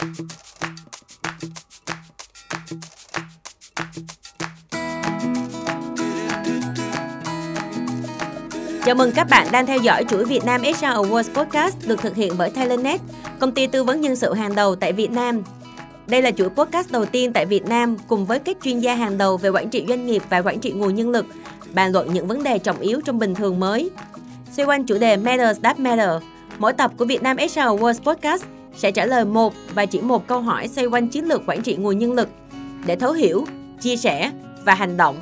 Chào mừng các bạn đang theo dõi chuỗi Việt Nam HR Awards Podcast được thực hiện bởi ThailandNet, công ty tư vấn nhân sự hàng đầu tại Việt Nam. Đây là chuỗi podcast đầu tiên tại Việt Nam cùng với các chuyên gia hàng đầu về quản trị doanh nghiệp và quản trị nguồn nhân lực, bàn luận những vấn đề trọng yếu trong bình thường mới. Xoay quanh chủ đề Matters That Matter, mỗi tập của Việt Nam HR Awards Podcast sẽ trả lời một và chỉ một câu hỏi xoay quanh chiến lược quản trị nguồn nhân lực để thấu hiểu, chia sẻ và hành động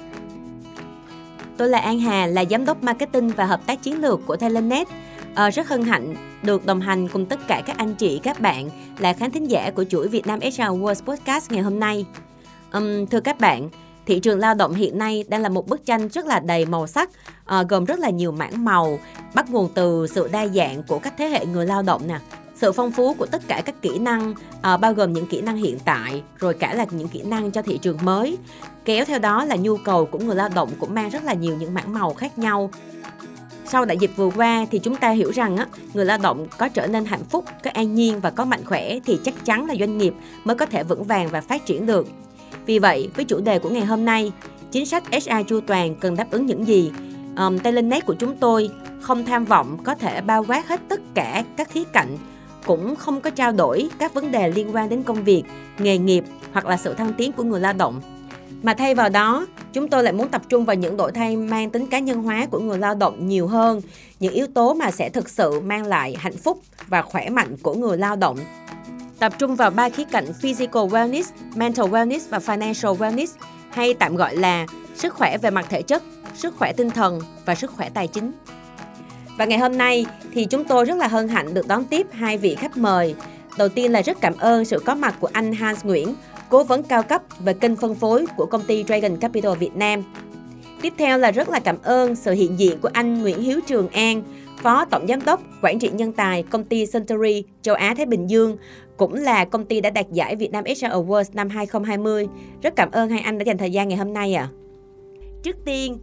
Tôi là An Hà, là giám đốc marketing và hợp tác chiến lược của ThailandNet. À, ờ, rất hân hạnh được đồng hành cùng tất cả các anh chị, các bạn là khán thính giả của chuỗi Việt Nam HR World Podcast ngày hôm nay. Um, thưa các bạn, thị trường lao động hiện nay đang là một bức tranh rất là đầy màu sắc, uh, gồm rất là nhiều mảng màu, bắt nguồn từ sự đa dạng của các thế hệ người lao động nè, sự phong phú của tất cả các kỹ năng à, bao gồm những kỹ năng hiện tại rồi cả là những kỹ năng cho thị trường mới kéo theo đó là nhu cầu của người lao động cũng mang rất là nhiều những mảng màu khác nhau sau đại dịch vừa qua thì chúng ta hiểu rằng á, người lao động có trở nên hạnh phúc, có an nhiên và có mạnh khỏe thì chắc chắn là doanh nghiệp mới có thể vững vàng và phát triển được. Vì vậy, với chủ đề của ngày hôm nay, chính sách HR chu toàn cần đáp ứng những gì? Um, Telenet của chúng tôi không tham vọng có thể bao quát hết tất cả các khía cạnh cũng không có trao đổi các vấn đề liên quan đến công việc, nghề nghiệp hoặc là sự thăng tiến của người lao động. Mà thay vào đó, chúng tôi lại muốn tập trung vào những đổi thay mang tính cá nhân hóa của người lao động nhiều hơn, những yếu tố mà sẽ thực sự mang lại hạnh phúc và khỏe mạnh của người lao động. Tập trung vào ba khía cạnh physical wellness, mental wellness và financial wellness, hay tạm gọi là sức khỏe về mặt thể chất, sức khỏe tinh thần và sức khỏe tài chính. Và ngày hôm nay thì chúng tôi rất là hân hạnh được đón tiếp hai vị khách mời. Đầu tiên là rất cảm ơn sự có mặt của anh Hans Nguyễn, cố vấn cao cấp về kênh phân phối của công ty Dragon Capital Việt Nam. Tiếp theo là rất là cảm ơn sự hiện diện của anh Nguyễn Hiếu Trường An, Phó Tổng Giám đốc Quản trị Nhân tài công ty Century châu Á Thái Bình Dương, cũng là công ty đã đạt giải Việt Nam HR Awards năm 2020. Rất cảm ơn hai anh đã dành thời gian ngày hôm nay ạ. À. Trước tiên,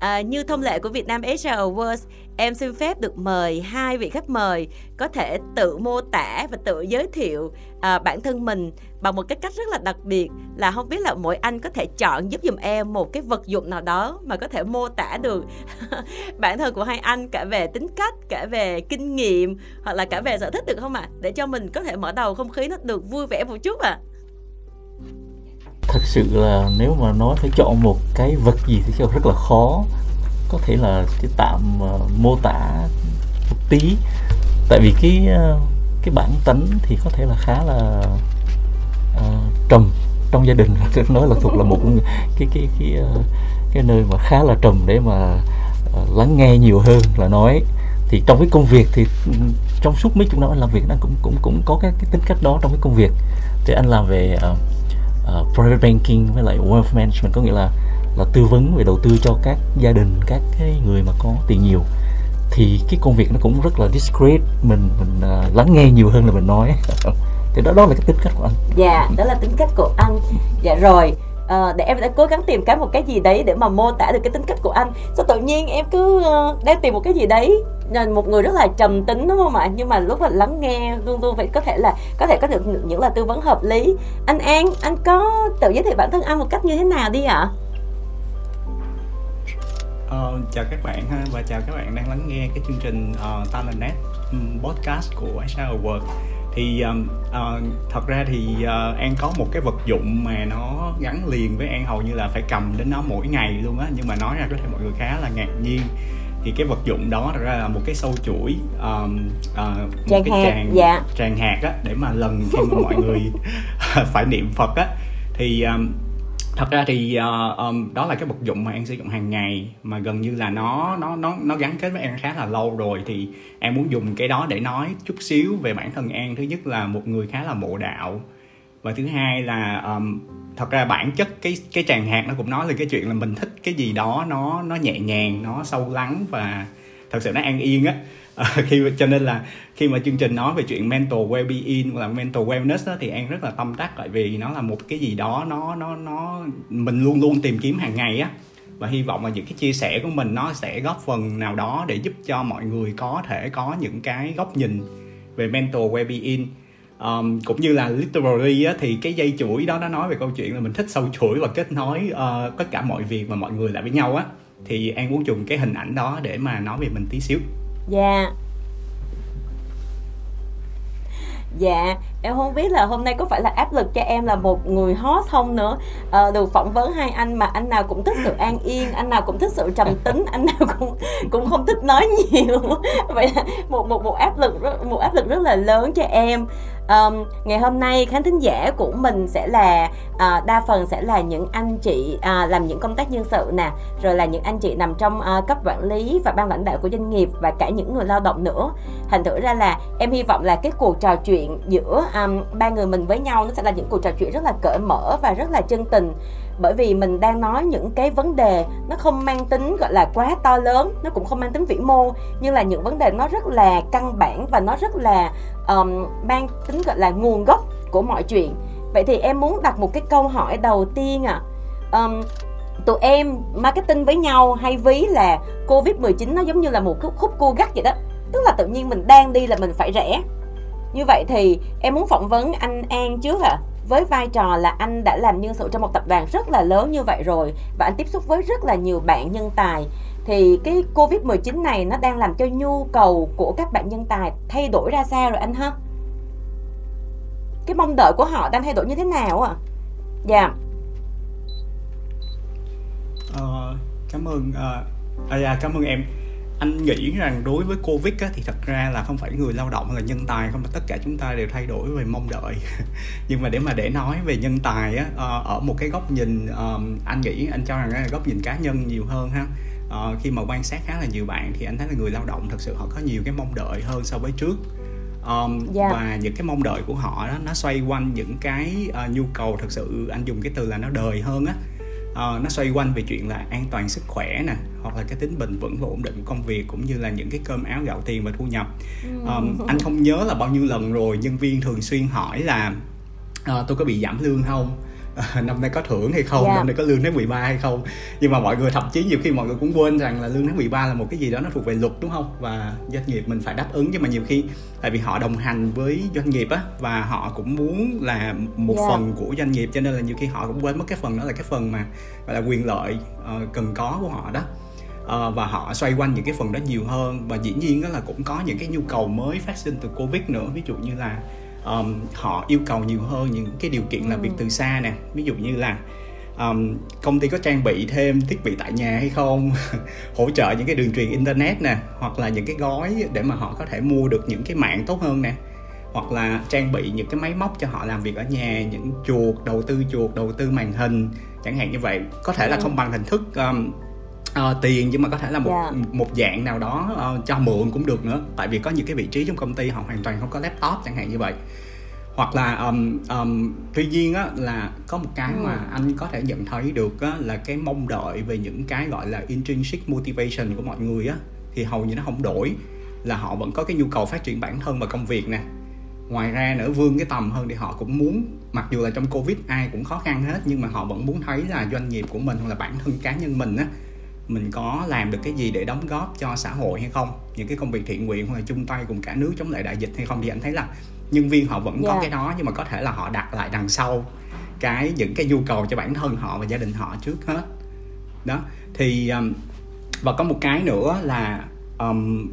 À, như thông lệ của Việt Nam HR Awards, em xin phép được mời hai vị khách mời có thể tự mô tả và tự giới thiệu à, bản thân mình bằng một cái cách rất là đặc biệt là không biết là mỗi anh có thể chọn giúp dùm em một cái vật dụng nào đó mà có thể mô tả được bản thân của hai anh cả về tính cách, cả về kinh nghiệm hoặc là cả về sở thích được không ạ? À? Để cho mình có thể mở đầu không khí nó được vui vẻ một chút ạ. À thật sự là nếu mà nói phải chọn một cái vật gì thì rất là khó có thể là cái tạm uh, mô tả một tí. Tại vì cái uh, cái bản tính thì có thể là khá là uh, trầm trong gia đình. Nói là thuộc là một cái cái cái uh, cái nơi mà khá là trầm để mà uh, lắng nghe nhiều hơn là nói. Thì trong cái công việc thì ừ, trong suốt mấy chục năm anh làm việc anh cũng cũng cũng có cái, cái tính cách đó trong cái công việc. Thì anh làm về uh, uh, private banking với lại wealth management có nghĩa là là tư vấn về đầu tư cho các gia đình các cái người mà có tiền nhiều thì cái công việc nó cũng rất là discreet. Mình mình uh, lắng nghe nhiều hơn là mình nói. Thì đó đó là cái tính cách của anh. Dạ đó là tính cách của anh. Dạ rồi à, để em đã cố gắng tìm cái một cái gì đấy để mà mô tả được cái tính cách của anh. Sao tự nhiên em cứ uh, đang tìm một cái gì đấy một người rất là trầm tính đúng không ạ? Nhưng mà lúc mà lắng nghe luôn luôn phải có thể là có thể có được những là tư vấn hợp lý. Anh An anh có tự giới thiệu bản thân anh một cách như thế nào đi ạ? Ờ, chào các bạn ha và chào các bạn đang lắng nghe cái chương trình uh, Talentnet podcast của HR World. Thì um, uh, thật ra thì uh, an có một cái vật dụng mà nó gắn liền với an hầu như là phải cầm đến nó mỗi ngày luôn á nhưng mà nói ra có thể mọi người khá là ngạc nhiên. Thì cái vật dụng đó thật ra là một cái sâu chuỗi um, uh, tràng cái hạt, tràng dạ. tràng hạt á để mà lần khi mà mọi người phải niệm phật á. Thì um, thật ra thì uh, um, đó là cái vật dụng mà em sử dụng hàng ngày mà gần như là nó nó nó nó gắn kết với em khá là lâu rồi. Thì em muốn dùng cái đó để nói chút xíu về bản thân em. Thứ nhất là một người khá là mộ đạo. Và thứ hai là um, thật ra bản chất cái cái tràng hạt nó cũng nói là cái chuyện là mình thích cái gì đó nó nó nhẹ nhàng nó sâu lắng và thật sự nó an yên á à, khi cho nên là khi mà chương trình nói về chuyện mental well-being hoặc là mental wellness đó, thì an rất là tâm đắc tại vì nó là một cái gì đó nó nó nó mình luôn luôn tìm kiếm hàng ngày á. Và hy vọng là những cái chia sẻ của mình nó sẽ góp phần nào đó để giúp cho mọi người có thể có những cái góc nhìn về mental well-being. Um, cũng như là literally á, thì cái dây chuỗi đó nó nói về câu chuyện là mình thích sâu chuỗi và kết nối uh, tất cả mọi việc và mọi người lại với nhau á. Thì em muốn dùng cái hình ảnh đó để mà nói về mình tí xíu dạ. Dạ, em không biết là hôm nay có phải là áp lực cho em là một người hot không nữa. À, Được phỏng vấn hai anh mà anh nào cũng thích sự an yên, anh nào cũng thích sự trầm tính, anh nào cũng cũng không thích nói nhiều. Vậy là một một một áp lực một áp lực rất là lớn cho em. Um, ngày hôm nay khán thính giả của mình sẽ là uh, đa phần sẽ là những anh chị uh, làm những công tác nhân sự nè rồi là những anh chị nằm trong uh, cấp quản lý và ban lãnh đạo của doanh nghiệp và cả những người lao động nữa. Thành thử ra là em hy vọng là cái cuộc trò chuyện giữa um, ba người mình với nhau nó sẽ là những cuộc trò chuyện rất là cởi mở và rất là chân tình. Bởi vì mình đang nói những cái vấn đề nó không mang tính gọi là quá to lớn nó cũng không mang tính vĩ mô nhưng là những vấn đề nó rất là căn bản và nó rất là um, mang tính gọi là nguồn gốc của mọi chuyện. Vậy thì em muốn đặt một cái câu hỏi đầu tiên à um, tụi em marketing với nhau hay ví là covid 19 nó giống như là một khúc, khúc cua gắt vậy đó. Tức là tự nhiên mình đang đi là mình phải rẽ như vậy thì em muốn phỏng vấn anh An trước à với vai trò là anh đã làm nhân sự trong một tập đoàn rất là lớn như vậy rồi và anh tiếp xúc với rất là nhiều bạn nhân tài thì cái Covid-19 này nó đang làm cho nhu cầu của các bạn nhân tài thay đổi ra sao rồi anh ha? Cái mong đợi của họ đang thay đổi như thế nào ạ? À? Dạ. Ờ, cảm ơn uh, à, dạ, cảm ơn em anh nghĩ rằng đối với covid á, thì thật ra là không phải người lao động hay là nhân tài không mà tất cả chúng ta đều thay đổi về mong đợi nhưng mà để mà để nói về nhân tài á, ờ, ở một cái góc nhìn anh nghĩ anh cho rằng là góc nhìn cá nhân nhiều hơn ha uh, khi mà quan sát khá là nhiều bạn thì anh thấy là người lao động thật sự họ có nhiều cái mong đợi hơn so với trước um, yeah. Dạ. và những cái mong đợi của họ đó nó xoay quanh những cái uh, nhu cầu thật sự anh dùng cái từ là nó đời hơn á uh, nó xoay quanh về chuyện là an toàn sức khỏe nè hoặc là cái tính bền vững và ổn định của công việc cũng như là những cái cơm áo gạo tiền và thu nhập. Um, anh không nhớ là bao nhiêu lần rồi nhân viên thường xuyên hỏi là uh, tôi có bị giảm lương không năm nay có thưởng hay không, yeah. Dạ. năm nay có lương tháng 13 hay không Nhưng mà mọi người thậm chí nhiều khi mọi người cũng quên rằng là lương tháng 13 là một cái gì đó nó thuộc về luật đúng không Và doanh nghiệp mình phải đáp ứng nhưng mà nhiều khi Tại vì họ đồng hành với doanh nghiệp á Và họ cũng muốn là một yeah. Dạ. phần của doanh nghiệp Cho nên là nhiều khi họ cũng quên mất cái phần đó là cái phần mà gọi là quyền lợi uh, cần có của họ đó uh, và họ xoay quanh những cái phần đó nhiều hơn và dĩ nhiên đó là cũng có những cái nhu cầu mới phát sinh từ covid nữa ví dụ như là um, họ yêu cầu nhiều hơn những cái điều kiện làm việc ừ. từ xa nè ví dụ như là um, công ty có trang bị thêm thiết bị tại nhà hay không hỗ trợ những cái đường truyền internet nè hoặc là những cái gói để mà họ có thể mua được những cái mạng tốt hơn nè hoặc là trang bị những cái máy móc cho họ làm việc ở nhà những chuột đầu tư chuột đầu tư màn hình chẳng hạn như vậy có thể là ừ. không bằng hình thức um, uh, tiền nhưng mà có thể là một yeah. Dạ. một dạng nào đó uh, cho mượn cũng được nữa tại vì có những cái vị trí trong công ty họ hoàn toàn không có laptop chẳng hạn như vậy hoặc là um, um, tuy nhiên á là có một cái mà ừ. anh có thể nhận thấy được á là cái mong đợi về những cái gọi là intrinsic motivation của mọi người á thì hầu như nó không đổi là họ vẫn có cái nhu cầu phát triển bản thân và công việc nè ngoài ra nữa vươn cái tầm hơn thì họ cũng muốn mặc dù là trong covid ai cũng khó khăn hết nhưng mà họ vẫn muốn thấy là doanh nghiệp của mình hoặc là bản thân cá nhân mình á mình có làm được cái gì để đóng góp cho xã hội hay không những cái công việc thiện nguyện hoặc là chung tay cùng cả nước chống lại đại dịch hay không thì anh thấy là nhân viên họ vẫn yeah. có dạ. cái đó nhưng mà có thể là họ đặt lại đằng sau cái những cái nhu cầu cho bản thân họ và gia đình họ trước hết đó thì um, và có một cái nữa là um,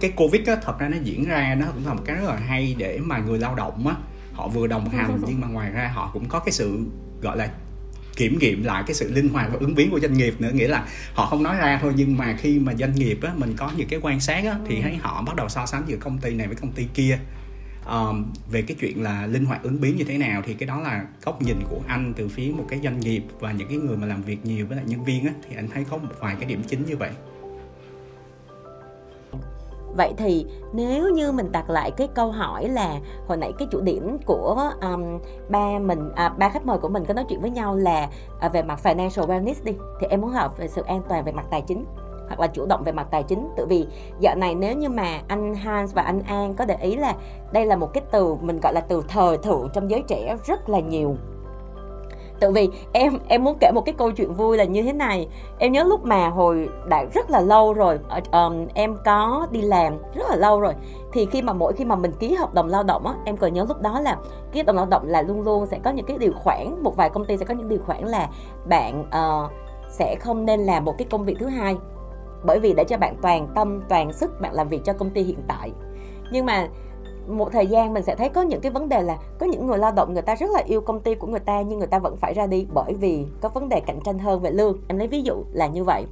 cái covid á thật ra nó diễn ra nó cũng là một cái rất là hay để mà người lao động á họ vừa đồng hành nhưng mà ngoài ra họ cũng có cái sự gọi là kiểm nghiệm lại cái sự linh hoạt và ứng biến của doanh nghiệp nữa. Nghĩa là họ không nói ra thôi nhưng mà khi mà doanh nghiệp á mình có những cái quan sát á thì ừ. thấy họ bắt đầu so sánh giữa công ty này với công ty kia. Um, về cái chuyện là linh hoạt ứng biến như thế nào thì cái đó là góc nhìn của anh từ phía một cái doanh nghiệp và những cái người mà làm việc nhiều với lại nhân viên á thì anh thấy có một vài cái điểm chính như vậy vậy thì nếu như mình đặt lại cái câu hỏi là hồi nãy cái chủ điểm của um, ba mình à, ba khách mời của mình có nói chuyện với nhau là à, về mặt financial wellness đi thì em muốn hỏi về sự an toàn về mặt tài chính hoặc là chủ động về mặt tài chính. Tự vì dạo này nếu như mà anh Hans và anh An có để ý là đây là một cái từ mình gọi là từ thời thượng trong giới trẻ rất là nhiều tại vì em em muốn kể một cái câu chuyện vui là như thế này. Em nhớ lúc mà hồi đã rất là lâu rồi um, em có đi làm rất là lâu rồi. Thì khi mà mỗi khi mà mình ký hợp đồng lao động á em còn nhớ lúc đó là ký hợp đồng lao động là luôn luôn sẽ có những cái điều khoản một vài công ty sẽ có những điều khoản là bạn uh, sẽ không nên làm một cái công việc thứ hai bởi vì để cho bạn toàn tâm toàn sức bạn làm việc cho công ty hiện tại. Nhưng mà một thời gian mình sẽ thấy có những cái vấn đề là có những người lao động người ta rất là yêu công ty của người ta nhưng người ta vẫn phải ra đi bởi vì có vấn đề cạnh tranh hơn về lương. Em lấy ví dụ là như vậy.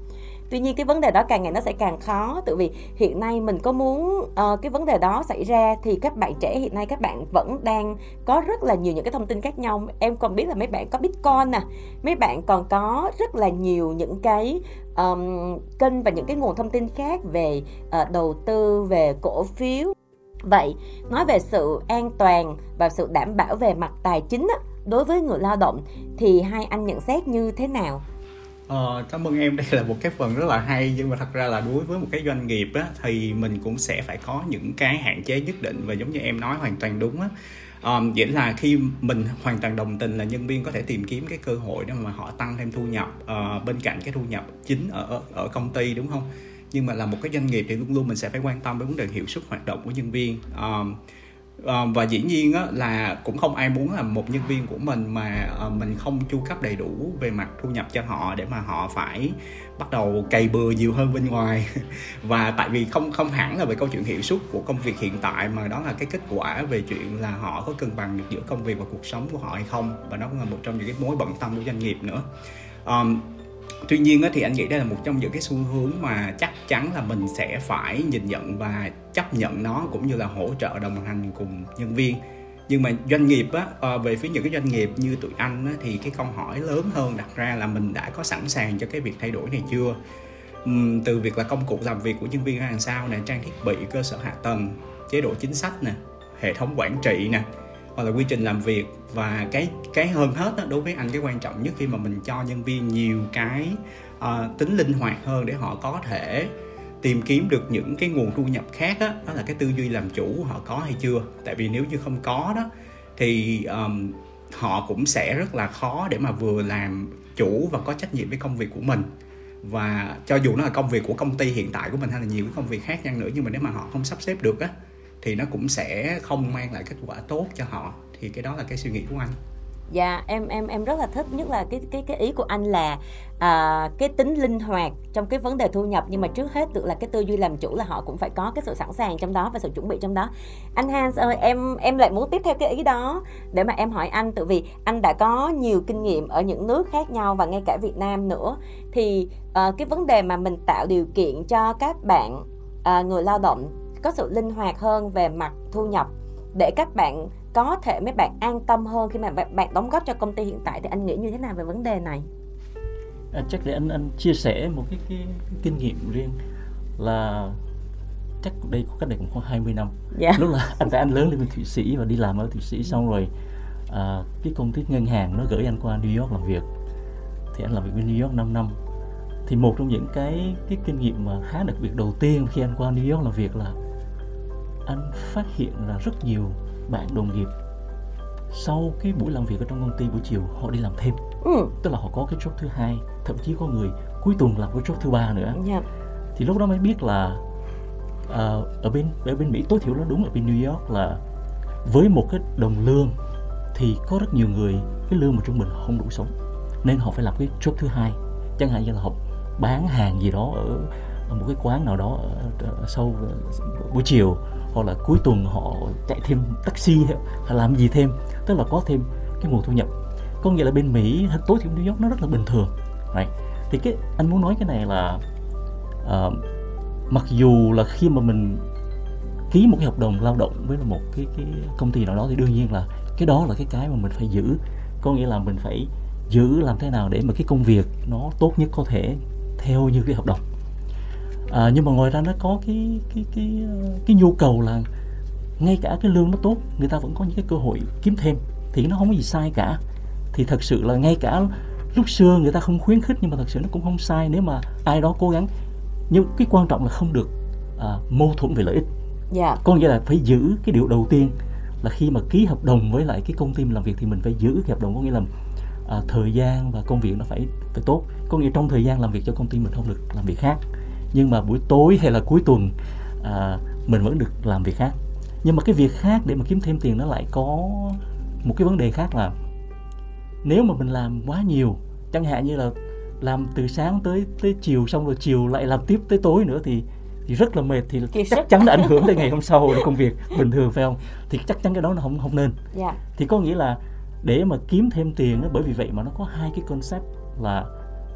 Tuy nhiên cái vấn đề đó càng ngày nó sẽ càng khó tự vì hiện nay mình có muốn uh, cái vấn đề đó xảy ra thì các bạn trẻ hiện nay các bạn vẫn đang có rất là nhiều những cái thông tin khác nhau. Em còn biết là mấy bạn có bitcoin nè mấy bạn còn có rất là nhiều những cái um, kênh và những cái nguồn thông tin khác về uh, đầu tư về cổ phiếu vậy nói về sự an toàn và sự đảm bảo về mặt tài chính á, đối với người lao động thì hai anh nhận xét như thế nào? Ờ, cảm ơn em. Đây là một cái phần rất là hay nhưng mà thật ra là đối với một cái doanh nghiệp á, thì mình cũng sẽ phải có những cái hạn chế nhất định và giống như em nói hoàn toàn đúng á. Um, là khi mình hoàn toàn đồng tình là nhân viên có thể tìm kiếm cái cơ hội để mà họ tăng thêm thu nhập uh, bên cạnh cái thu nhập chính ở ở công ty đúng không? Nhưng mà là một cái doanh nghiệp thì luôn luôn mình sẽ phải quan tâm đến vấn đề hiệu suất hoạt động của nhân viên. Um, um, và dĩ nhiên á, là cũng không ai muốn là một nhân viên của mình mà uh, mình không chu cấp đầy đủ về mặt thu nhập cho họ để mà họ phải bắt đầu cày bừa nhiều hơn bên ngoài. Và tại vì không không hẳn là về câu chuyện hiệu suất của công việc hiện tại mà đó là cái kết quả về chuyện là họ có cân bằng được giữa công việc và cuộc sống của họ hay không. Và đó cũng là một trong những cái mối bận tâm của doanh nghiệp nữa. Um, tuy nhiên thì anh nghĩ đây là một trong những cái xu hướng mà chắc chắn là mình sẽ phải nhìn nhận và chấp nhận nó cũng như là hỗ trợ đồng hành cùng nhân viên. Nhưng mà doanh nghiệp á ờ, về phía những cái doanh nghiệp như tụi anh á, thì cái câu hỏi lớn hơn đặt ra là mình đã có sẵn sàng cho cái việc thay đổi này chưa? Từ việc là công cụ làm việc của nhân viên ra làm sao nè trang thiết bị cơ sở hạ tầng chế độ chính sách nè hệ thống quản trị nè hoặc là quy trình làm việc. Và cái cái hơn hết đó, đối với anh cái quan trọng nhất khi mà mình cho nhân viên nhiều cái uh, tính linh hoạt hơn để họ có thể tìm kiếm được những cái nguồn thu nhập khác đó, đó là cái tư duy làm chủ họ có hay chưa. Tại vì nếu như không có đó thì um, họ cũng sẽ rất là khó để mà vừa làm chủ và có trách nhiệm với công việc của mình. Và cho dù nó là công việc của công ty hiện tại của mình hay là nhiều cái công việc khác chăng nữa nhưng mà nếu mà họ không sắp xếp được á thì nó cũng sẽ không mang lại kết quả tốt cho họ. Thì cái đó là cái suy nghĩ của anh. Dạ em em em rất là thích nhất là cái cái cái ý của anh là à, cái tính linh hoạt trong cái vấn đề thu nhập. Nhưng mà trước hết được là cái tư duy làm chủ là họ cũng phải có cái sự sẵn sàng trong đó và sự chuẩn bị trong đó. Anh Hans ơi em em lại muốn tiếp theo cái ý đó để mà em hỏi anh. Tự vì anh đã có nhiều kinh nghiệm ở những nước khác nhau và ngay cả Việt Nam nữa. Thì à, cái vấn đề mà mình tạo điều kiện cho các bạn à, người lao động có sự linh hoạt hơn về mặt thu nhập để các bạn có thể mấy bạn an tâm hơn khi mà bạn đóng góp cho công ty hiện tại thì anh nghĩ như thế nào về vấn đề này? À, chắc để anh anh chia sẻ một cái, cái, cái kinh nghiệm riêng là chắc đây có cách đây cũng khoảng 20 năm yeah. Dạ. lúc là anh phải anh lớn lên bên thụy sĩ và đi làm ở thụy sĩ xong rồi à, cái công ty ngân hàng nó gửi anh qua New York làm việc thì anh làm việc bên New York 5 năm thì một trong những cái cái kinh nghiệm mà khá đặc biệt đầu tiên khi anh qua New York làm việc là anh phát hiện là rất nhiều bạn đồng nghiệp sau cái buổi làm việc ở trong công ty buổi chiều họ đi làm thêm ừ. tức là họ có cái job thứ hai thậm chí có người cuối tuần làm cái job thứ ba nữa yeah. Dạ. thì lúc đó mới biết là uh, ở bên ở bên Mỹ tối thiểu nó đúng ở bên New York là với một cái đồng lương thì có rất nhiều người cái lương mà trung bình không đủ sống nên họ phải làm cái job thứ hai chẳng hạn như là họ bán hàng gì đó ở, ở một cái quán nào đó ở, ở sau ờ, buổi chiều hoặc là cuối tuần họ chạy thêm taxi hay làm gì thêm tức là có thêm cái nguồn thu nhập. Có nghĩa là bên Mỹ tối thiểu New York nó rất là bình thường. Này thì cái anh muốn nói cái này là uh, mặc dù là khi mà mình ký một cái hợp đồng lao động với một cái cái công ty nào đó thì đương nhiên là cái đó là cái cái mà mình phải giữ. Có nghĩa là mình phải giữ làm thế nào để mà cái công việc nó tốt nhất có thể theo như cái hợp đồng à, nhưng mà ngoài ra nó có cái cái cái cái nhu cầu là ngay cả cái lương nó tốt người ta vẫn có những cái cơ hội kiếm thêm. Thì nó không có gì sai cả. Thì thật sự là ngay cả lúc xưa người ta không khuyến khích nhưng mà thật sự nó cũng không sai nếu mà ai đó cố gắng. Nhưng cái quan trọng là không được à, mâu thuẫn về lợi ích. Yeah. Dạ. có nghĩa là phải giữ cái điều đầu tiên là khi mà ký hợp đồng với lại cái công ty mình làm việc thì mình phải giữ cái hợp đồng. Có nghĩa là à, thời gian và công việc nó phải phải tốt. Có nghĩa trong thời gian làm việc cho công ty mình không được làm việc khác nhưng mà buổi tối hay là cuối tuần à, mình vẫn được làm việc khác. Nhưng mà cái việc khác để mà kiếm thêm tiền nó lại có một cái vấn đề khác là nếu mà mình làm quá nhiều chẳng hạn như là làm từ sáng tới tới chiều xong rồi chiều lại làm tiếp tới tối nữa thì thì rất là mệt thì Kiệt chắc sức. chắn là ảnh hưởng tới ngày hôm sau của công việc bình thường phải không? Thì chắc chắn cái đó nó không không nên. Dạ. Thì có nghĩa là để mà kiếm thêm tiền bởi vì vậy mà nó có hai cái concept là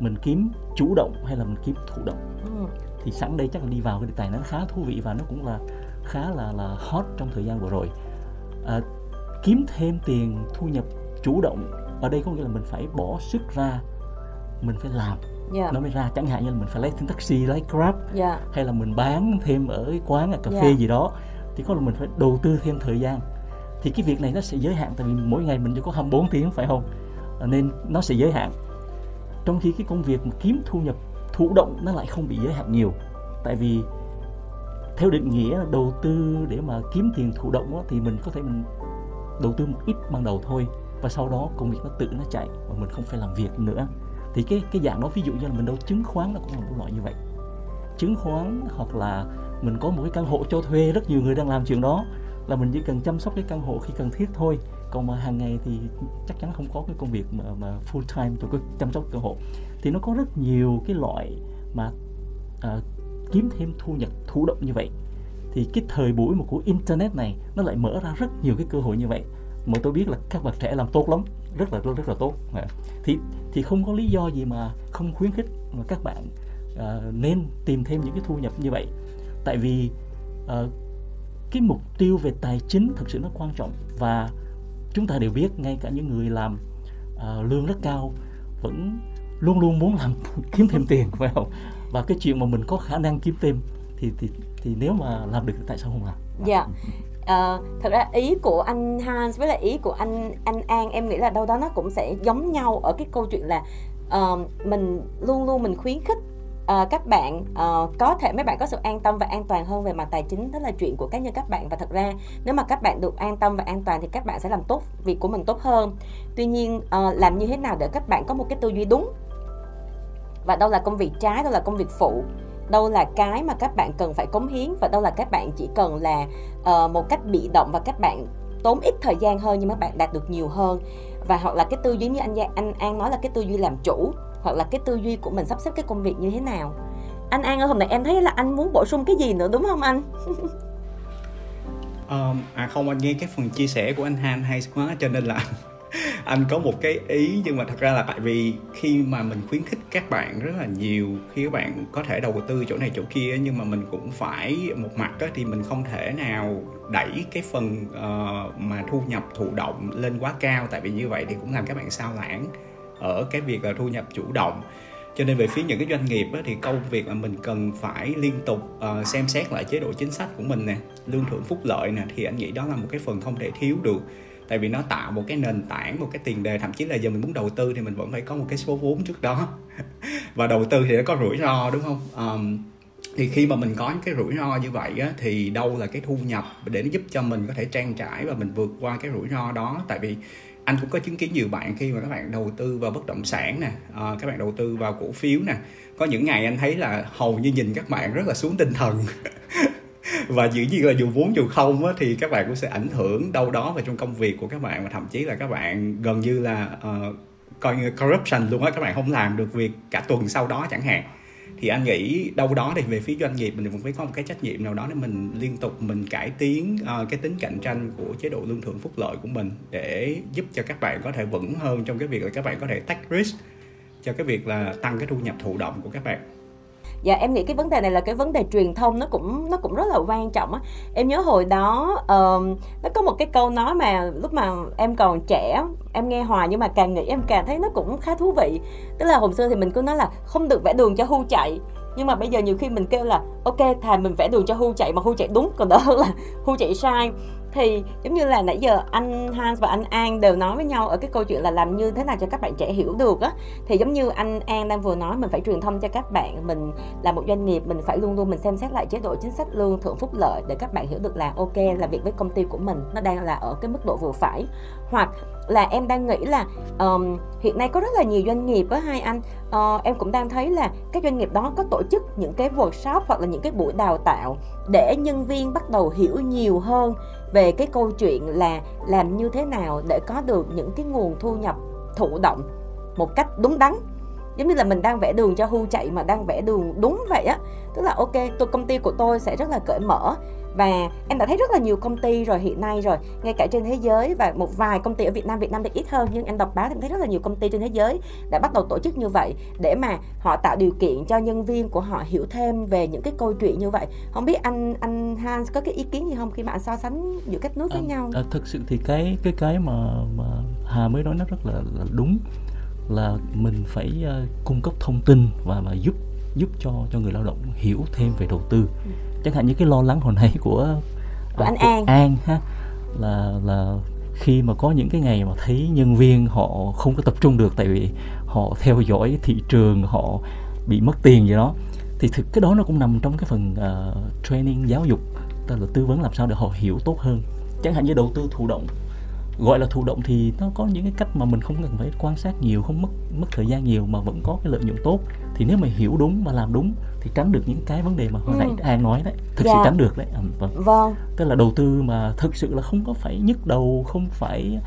mình kiếm chủ động hay là mình kiếm thụ động? Ừ. thì sẵn đây chắc là đi vào cái đề tài nó khá thú vị và nó cũng là khá là là hot trong thời gian vừa rồi. À, kiếm thêm tiền thu nhập chủ động ở đây có nghĩa là mình phải bỏ sức ra mình phải làm. Dạ. Nó mới ra chẳng hạn như là mình phải lấy thêm taxi lấy grab dạ. hay là mình bán thêm ở cái quán ở cà Dạ. phê gì đó thì có là mình phải đầu tư thêm thời gian. Thì cái việc này nó sẽ giới hạn tại vì mỗi ngày mình chỉ có 24 tiếng phải không? À, nên nó sẽ giới hạn trong khi cái công việc mà kiếm thu nhập thụ động nó lại không bị giới hạn nhiều. Tại vì theo định nghĩa là đầu tư để mà kiếm tiền thụ động đó, thì mình có thể mình đầu tư một ít ban đầu thôi và sau đó công việc nó tự nó chạy và mình không phải làm việc nữa. Thì cái cái dạng đó ví dụ như là mình đầu chứng khoán nó cũng là một loại như vậy. Chứng khoán hoặc là mình có một cái căn hộ cho thuê rất nhiều người đang làm chuyện đó là mình chỉ cần chăm sóc cái căn hộ khi cần thiết thôi còn mà hàng ngày thì chắc chắn không có cái công việc mà, mà full time cho cái chăm sóc cơ hộ thì nó có rất nhiều cái loại mà à, kiếm thêm thu nhập thụ động như vậy. Thì cái thời buổi mà của internet này nó lại mở ra rất nhiều cái cơ hội như vậy. Mà tôi biết là các bạn trẻ làm tốt lắm rất là rất là tốt. Dạ. Thì thì không có lý do gì mà không khuyến khích mà các bạn à, nên tìm thêm những cái thu nhập như vậy. Tại vì à, cái mục tiêu về tài chính thực sự nó quan trọng và chúng ta đều biết ngay cả những người làm uh, lương rất cao vẫn luôn luôn muốn làm kiếm thêm tiền phải không và cái chuyện mà mình có khả năng kiếm thêm thì thì thì nếu mà làm được thì tại sao không làm Dạ. Ờ, thật ra ý của anh Hans với lại ý của anh anh An em nghĩ là đâu đó nó cũng sẽ giống nhau ở cái câu chuyện là uh, mình luôn luôn mình khuyến khích uh, các bạn uh, có thể mấy bạn có sự an tâm và an toàn hơn về mặt tài chính đó là chuyện của cá nhân các bạn. Và thật ra nếu mà các bạn được an tâm và an toàn thì các bạn sẽ làm tốt việc của mình tốt hơn. Tuy nhiên uh, làm như thế nào để các bạn có một cái tư duy đúng? Và đâu là công việc trái đâu là công việc phụ? Đâu là cái mà các bạn cần phải cống hiến? Và đâu là các bạn chỉ cần là uh, một cách bị động và các bạn tốn ít thời gian hơn nhưng mà bạn đạt được nhiều hơn? Và hoặc là cái tư duy như anh anh An nói là cái tư duy làm chủ hoặc là cái tư duy của mình sắp xếp cái công việc như thế nào. Anh An ơi hôm nay em thấy là anh muốn bổ sung cái gì nữa đúng không anh? Um, à không anh nghe cái phần chia sẻ của anh Han hay quá cho nên là anh có một cái ý nhưng mà thật ra là tại vì khi mà mình khuyến khích các bạn rất là nhiều khi các bạn có thể đầu tư chỗ này chỗ kia nhưng mà mình cũng phải một mặt á, thì mình không thể nào đẩy cái phần uh, mà thu nhập thụ động lên quá cao tại vì như vậy thì cũng làm các bạn sao lãng ở cái việc là thu nhập chủ động. Cho nên về phía những cái doanh nghiệp á, thì công việc mà mình cần phải liên tục uh, xem xét lại chế độ chính sách của mình nè lương thưởng phúc lợi nè thì anh nghĩ đó là một cái phần không thể thiếu được. Tại vì nó tạo một cái nền tảng một cái tiền đề thậm chí là giờ mình muốn đầu tư thì mình vẫn phải có một cái số vốn trước đó. Và đầu tư thì nó có rủi ro đúng không? Um, thì khi mà mình có những cái rủi ro như vậy á, thì đâu là cái thu nhập để nó giúp cho mình có thể trang trải và mình vượt qua cái rủi ro đó. Tại vì anh cũng có chứng kiến nhiều bạn khi mà các bạn đầu tư vào bất động sản nè à, các bạn đầu tư vào cổ phiếu nè. Có những ngày anh thấy là hầu như nhìn các bạn rất là xuống tinh thần. Và dĩ nhiên là dù vốn dù không á, thì các bạn cũng sẽ ảnh hưởng đâu đó vào trong công việc của các bạn. Và thậm chí là các bạn gần như là uh, coi như corruption luôn á các bạn không làm được việc cả tuần sau đó chẳng hạn thì anh nghĩ đâu đó thì về phía doanh nghiệp mình cũng phải có một cái trách nhiệm nào đó để mình liên tục mình cải tiến uh, cái tính cạnh tranh của chế độ lương thưởng phúc lợi của mình để giúp cho các bạn có thể vững hơn trong cái việc là các bạn có thể take risk cho cái việc là tăng cái thu nhập thụ động của các bạn. Dạ em nghĩ cái vấn đề này là cái vấn đề truyền thông nó cũng nó cũng rất là quan trọng á. Em nhớ hồi đó uh, nó có một cái câu nói mà lúc mà em còn trẻ em nghe hoài nhưng mà càng nghĩ em càng thấy nó cũng khá thú vị. Tức là hồi xưa thì mình cứ nói là không được vẽ đường cho hưu chạy. Nhưng mà bây giờ nhiều khi mình kêu là ok thà mình vẽ đường cho hưu chạy mà hưu chạy đúng còn đỡ hơn là hưu chạy sai thì giống như là nãy giờ anh Hans và anh An đều nói với nhau ở cái câu chuyện là làm như thế nào cho các bạn trẻ hiểu được á. Thì giống như anh An đang vừa nói mình phải truyền thông cho các bạn mình là một doanh nghiệp mình phải luôn luôn mình xem xét lại chế độ chính sách lương thưởng phúc lợi để các bạn hiểu được là ok làm việc với công ty của mình nó đang là ở cái mức độ vừa phải. Hoặc là em đang nghĩ là um, hiện nay có rất là nhiều doanh nghiệp với hai anh uh, em cũng đang thấy là các doanh nghiệp đó có tổ chức những cái workshop hoặc là những cái buổi đào tạo để nhân viên bắt đầu hiểu nhiều hơn về cái câu chuyện là làm như thế nào để có được những cái nguồn thu nhập thụ động một cách đúng đắn. Giống như là mình đang vẽ đường cho hu chạy mà đang vẽ đường đúng vậy á. Tức là ok, tôi, công ty của tôi sẽ rất là cởi mở và em đã thấy rất là nhiều công ty rồi hiện nay rồi ngay cả trên thế giới và một vài công ty ở Việt Nam Việt Nam thì ít hơn nhưng em đọc báo thì em thấy rất là nhiều công ty trên thế giới đã bắt đầu tổ chức như vậy để mà họ tạo điều kiện cho nhân viên của họ hiểu thêm về những cái câu chuyện như vậy. Không biết anh anh Hans có cái ý kiến gì không khi mà anh so sánh giữa các nước với à, nhau? à, thực sự thì cái cái cái mà mà Hà mới nói nó rất là, là đúng là mình phải uh, cung cấp thông tin và mà giúp giúp cho cho người lao động hiểu thêm về đầu tư. Ừ. chẳng hạn như cái lo lắng hồi nãy của của anh của An. An ha là là khi mà có những cái ngày mà thấy nhân viên họ không có tập trung được tại vì họ theo dõi thị trường họ bị mất tiền gì đó thì thực cái đó nó cũng nằm trong cái phần uh, training giáo dục tức là tư vấn làm sao để họ hiểu tốt hơn. Chẳng hạn như đầu tư thụ động gọi là thụ động thì nó có những cái cách mà mình không cần phải quan sát nhiều không mất mất thời gian nhiều mà vẫn có cái lợi nhuận tốt. Thì nếu mà hiểu đúng và làm đúng thì tránh được những cái vấn đề mà hồi ừ. nãy an nói đấy thực dạ. sự tránh được đấy à, vâng. vâng tức là đầu tư mà thực sự là không có phải nhức đầu không phải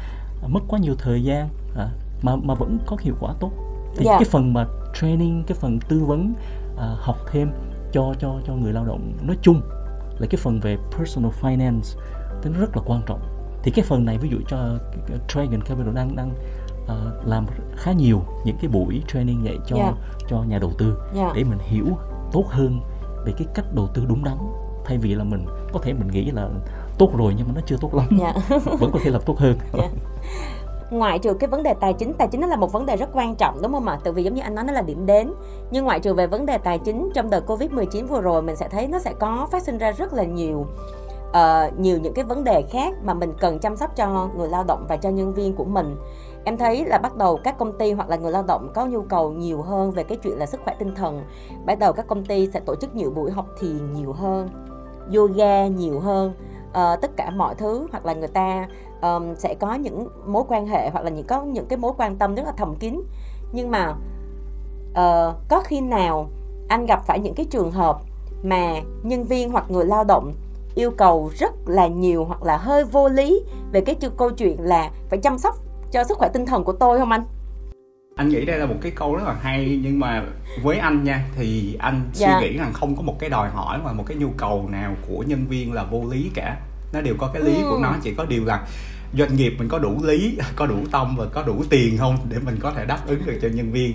mất quá nhiều thời gian à, mà mà vẫn có hiệu quả tốt thì dạ. cái phần mà training cái phần tư vấn à, học thêm cho cho cho người lao động nói chung là cái phần về personal finance thì nó rất là quan trọng thì cái phần này ví dụ cho Dragon Capital đang đang uh, làm khá nhiều những cái buổi training vậy cho yeah. Dạ. cho nhà đầu tư yeah. Dạ. để mình hiểu tốt hơn về cái cách đầu tư đúng đắn thay vì là mình có thể mình nghĩ là tốt rồi nhưng mà nó chưa tốt lắm yeah. Dạ. vẫn có thể làm tốt hơn yeah. ngoại trừ cái vấn đề tài chính tài chính nó là một vấn đề rất quan trọng đúng không ạ tại vì giống như anh nói nó là điểm đến nhưng ngoại trừ về vấn đề tài chính trong đợt covid 19 vừa rồi mình sẽ thấy nó sẽ có phát sinh ra rất là nhiều uh, nhiều những cái vấn đề khác mà mình cần chăm sóc cho người lao động và cho nhân viên của mình em thấy là bắt đầu các công ty hoặc là người lao động có nhu cầu nhiều hơn về cái chuyện là sức khỏe tinh thần. Bắt đầu các công ty sẽ tổ chức nhiều buổi học thiền nhiều hơn yoga nhiều hơn. Uh, tất cả mọi thứ hoặc là người ta um, sẽ có những mối quan hệ hoặc là những có những cái mối quan tâm rất là thầm kín. Nhưng mà uh, có khi nào anh gặp phải những cái trường hợp mà nhân viên hoặc người lao động yêu cầu rất là nhiều hoặc là hơi vô lý về cái câu chuyện là phải chăm sóc cho sức khỏe tinh thần của tôi không anh? Anh nghĩ đây là một cái câu rất là hay nhưng mà với anh nha thì anh suy dạ. nghĩ rằng không có một cái đòi hỏi và một cái nhu cầu nào của nhân viên là vô lý cả. Nó đều có cái lý ừ. của nó chỉ có điều là doanh nghiệp mình có đủ lý, có đủ tâm và có đủ tiền không để mình có thể đáp ứng được cho nhân viên.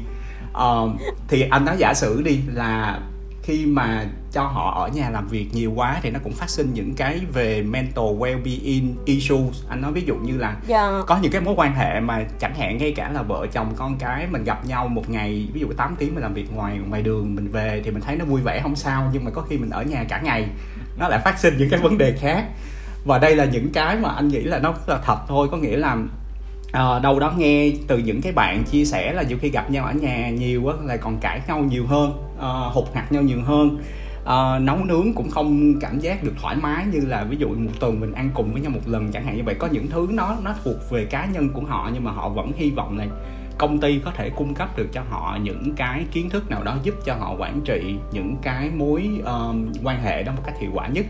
Uh, thì anh nói giả sử đi là khi mà cho họ ở nhà làm việc nhiều quá thì nó cũng phát sinh những cái về mental well-being issues anh nói ví dụ như là yeah. Dạ. có những cái mối quan hệ mà chẳng hạn ngay cả là vợ chồng con cái mình gặp nhau một ngày ví dụ 8 tiếng mình làm việc ngoài ngoài đường mình về thì mình thấy nó vui vẻ không sao nhưng mà có khi mình ở nhà cả ngày nó lại phát sinh những cái vấn đề khác và đây là những cái mà anh nghĩ là nó rất là thật thôi có nghĩa là à, đâu đó nghe từ những cái bạn chia sẻ là nhiều khi gặp nhau ở nhà nhiều á lại còn cãi nhau nhiều hơn à, hụt hạt nhau nhiều hơn uh, nấu nướng cũng không cảm giác được thoải mái như là ví dụ một tuần mình ăn cùng với nhau một lần chẳng hạn như vậy. Có những thứ nó nó thuộc về cá nhân của họ nhưng mà họ vẫn hy vọng là công ty có thể cung cấp được cho họ những cái kiến thức nào đó giúp cho họ quản trị những cái mối uh, quan hệ đó một cách hiệu quả nhất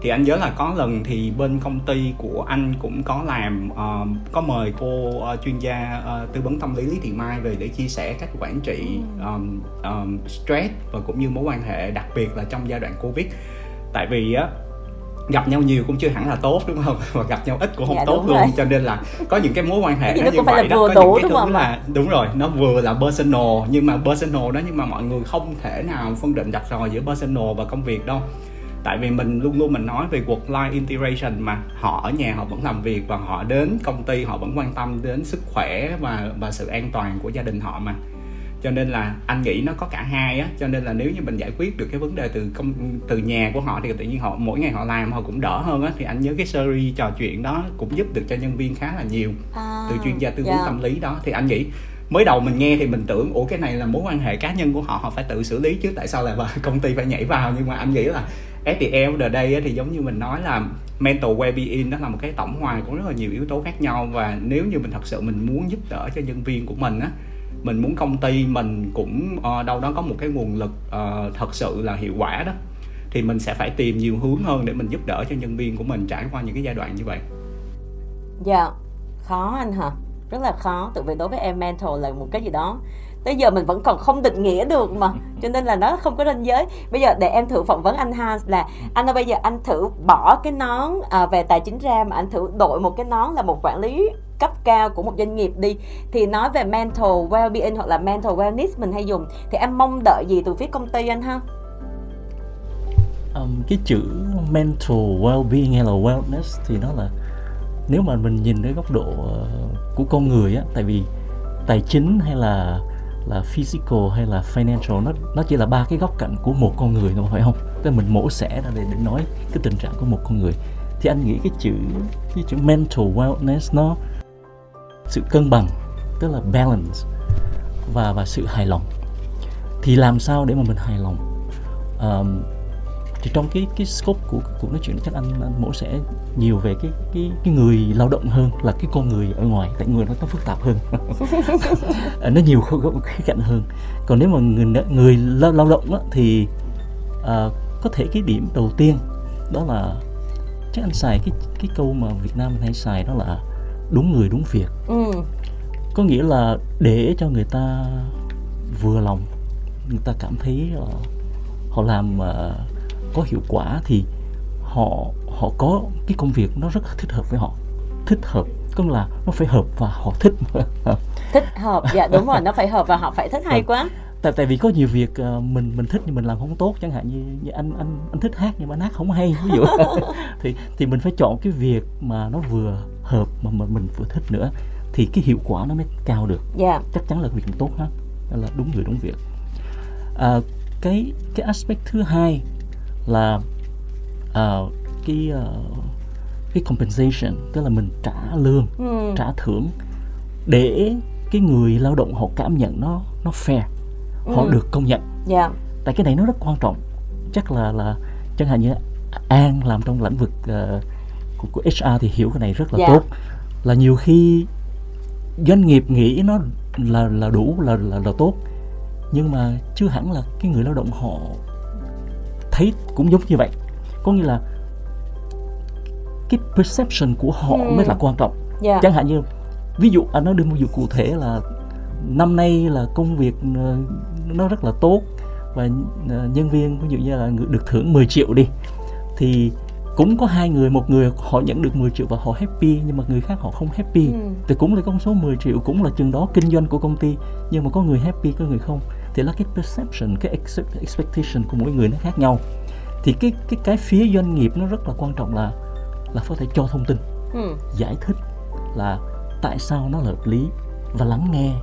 thì anh nhớ là có lần thì bên công ty của anh cũng có làm uh, có mời cô uh, chuyên gia uh, tư vấn tâm lý Lý Thị Mai về để chia sẻ cách quản trị um, um, stress và cũng như mối quan hệ đặc biệt là trong giai đoạn covid. Tại vì á gặp nhau nhiều cũng chưa hẳn là tốt đúng không? Và gặp nhau ít cũng không dạ, tốt luôn. rồi. cho nên là có những cái mối quan hệ nó như vậy đó. có đủ, những cái thứ là đúng rồi nó vừa là personal nhưng mà personal đó nhưng mà mọi người không thể nào phân định rạch ròi giữa personal và công việc đâu tại vì mình luôn luôn mình nói về work life integration mà họ ở nhà họ vẫn làm việc và họ đến công ty họ vẫn quan tâm đến sức khỏe và và sự an toàn của gia đình họ mà cho nên là anh nghĩ nó có cả hai á cho nên là nếu như mình giải quyết được cái vấn đề từ công từ nhà của họ thì tự nhiên họ mỗi ngày họ làm họ cũng đỡ hơn á thì anh nhớ cái series trò chuyện đó cũng giúp được cho nhân viên khá là nhiều à, từ chuyên gia tư vấn yeah. Dạ. tâm lý đó thì anh nghĩ mới đầu mình nghe thì mình tưởng ủa cái này là mối quan hệ cá nhân của họ họ phải tự xử lý chứ tại sao lại công ty phải nhảy vào nhưng mà anh nghĩ là at the end of the day thì giống như mình nói là mental well-being đó là một cái tổng hòa của rất là nhiều yếu tố khác nhau. Và nếu như mình thật sự mình muốn giúp đỡ cho nhân viên của mình á mình muốn công ty mình cũng uh, đâu đó có một cái nguồn lực uh, thật sự là hiệu quả đó thì mình sẽ phải tìm nhiều hướng hơn để mình giúp đỡ cho nhân viên của mình trải qua những cái giai đoạn như vậy. Dạ khó anh hả? Rất là khó tự vì đối với em mental là một cái gì đó tới giờ mình vẫn còn không định nghĩa được mà. Cho nên là nó không có ranh giới. Bây giờ để em thử phỏng vấn anh Hans là anh ơi bây giờ anh thử bỏ cái nón à, về tài chính ra mà anh thử đội một cái nón là một quản lý cấp cao của một doanh nghiệp đi. Thì nói về mental well-being hoặc là mental wellness mình hay dùng. Thì em mong đợi gì từ phía công ty anh ha? Um, cái chữ mental well-being hay là wellness thì nó là nếu mà mình nhìn đến góc độ uh, của con người á tại vì tài chính hay là là physical hay là financial nó nó chỉ là ba cái góc cạnh của một con người thôi phải không? cái mình mổ xẻ ra để, để nói cái tình trạng của một con người. Thì anh nghĩ cái chữ cái chữ mental wellness nó sự cân bằng tức là balance và và sự hài lòng. Thì làm sao để mà mình hài lòng? Um, thì trong cái cái scope của cuộc nói chuyện chắc anh anh mổ sẽ nhiều về cái cái cái người lao động hơn là cái con người ở ngoài tại người nó nó phức tạp hơn. Nó nhiều khía cạnh hơn. Còn nếu mà người người lao, lao động á, thì uh, có thể cái điểm đầu tiên đó là chắc anh xài cái cái câu mà Việt Nam hay xài đó là đúng người đúng việc. Ừ. có nghĩa là để cho người ta vừa lòng người ta cảm thấy uh, họ làm uh, có hiệu quả thì họ họ có cái công việc nó rất thích hợp với họ thích hợp có là nó phải hợp và họ thích thích hợp dạ đúng rồi nó phải hợp và họ phải thích hay vâng. quá tại tại vì có nhiều việc uh, mình mình thích nhưng mình làm không tốt chẳng hạn như, như anh anh anh thích hát nhưng mà hát không hay ví dụ thì thì mình phải chọn cái việc mà nó vừa hợp mà mình, mình vừa thích nữa thì cái hiệu quả nó mới cao được yeah. Dạ. chắc chắn là việc tốt hết là đúng người đúng việc à, cái cái aspect thứ hai là uh, cái uh, cái compensation tức là mình trả lương ừ. trả thưởng để cái người lao động họ cảm nhận nó nó fair họ ừ. được công nhận yeah. Dạ. tại cái này nó rất quan trọng chắc là là chẳng hạn như an làm trong lĩnh vực uh, của, của HR thì hiểu cái này rất là yeah. Dạ. tốt là nhiều khi doanh nghiệp nghĩ nó là là đủ là là là tốt nhưng mà chưa hẳn là cái người lao động họ thấy cũng giống như vậy có nghĩa là cái perception của họ ừ. mới là quan trọng yeah. Dạ. chẳng hạn như ví dụ anh nói đưa một ví dụ cụ thể là năm nay là công việc ờ, nó rất là tốt và ờ, nhân viên ví dụ như là được thưởng 10 triệu đi thì cũng có hai người một người họ nhận được 10 triệu và họ happy nhưng mà người khác họ không happy ừ. thì cũng là con số 10 triệu cũng là chừng đó kinh doanh của công ty nhưng mà có người happy có người không thì là cái perception cái expectation của mỗi người nó khác nhau thì cái cái cái phía doanh nghiệp nó rất là quan trọng là là có thể cho thông tin ừ. giải thích là tại sao nó là hợp lý và lắng nghe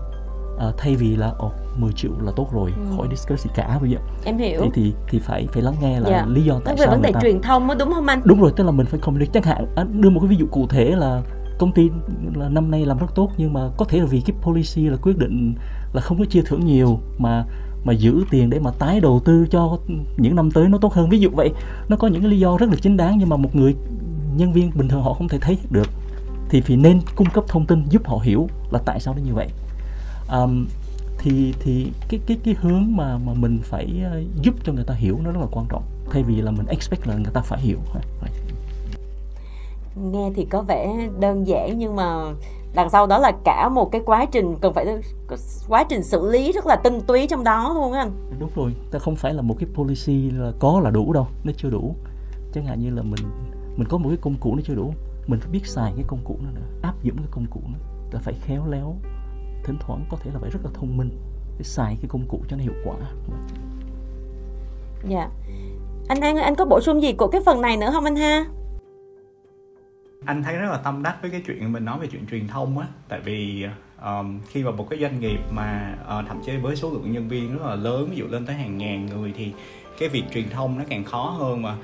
uh, thay vì là ồ oh, 10 triệu là tốt rồi ừ. khỏi discuss gì cả bây giờ em hiểu thì thì thì phải phải lắng nghe là dạ. lý do tại sao vấn đề ta... truyền thông đó đúng không anh đúng rồi tức là mình phải communicate chẳng hạn anh đưa một cái ví dụ cụ thể là công ty là năm nay làm rất tốt nhưng mà có thể là vì cái policy là quyết định là không có chia thưởng nhiều mà mà giữ tiền để mà tái đầu tư cho những năm tới nó tốt hơn. Ví dụ vậy nó có những cái lý do rất là chính đáng nhưng mà một người nhân viên bình thường họ không thể thấy được. Thì phải nên cung cấp thông tin giúp họ hiểu là tại sao nó như vậy. Um, thì thì cái cái cái hướng mà mà mình phải ờ, giúp cho người ta hiểu nó rất là quan trọng thay vì là mình expect là người ta phải hiểu nghe thì có vẻ đơn giản nhưng mà đằng sau đó là cả một cái quá trình cần phải quá trình xử lý rất là tinh túy trong đó luôn anh. Đúng rồi ta không phải là một cái policy là có là đủ đâu nó chưa đủ. Chẳng hạn như là mình mình có một cái công cụ nó chưa đủ mình phải biết xài cái công cụ nó nữa áp dụng cái công cụ nó ta phải khéo léo thỉnh thoảng có thể là phải rất là thông minh để xài cái công cụ cho nó hiệu quả. Dạ. Anh An anh có bổ sung gì của cái phần này nữa không anh ha anh thấy rất là tâm đắc với cái chuyện mình nói về chuyện truyền thông á. Tại vì um, khi mà một cái doanh nghiệp mà uh, thậm chí với số lượng nhân viên rất là lớn ví dụ lên tới hàng ngàn người thì cái việc truyền thông nó càng khó hơn mà.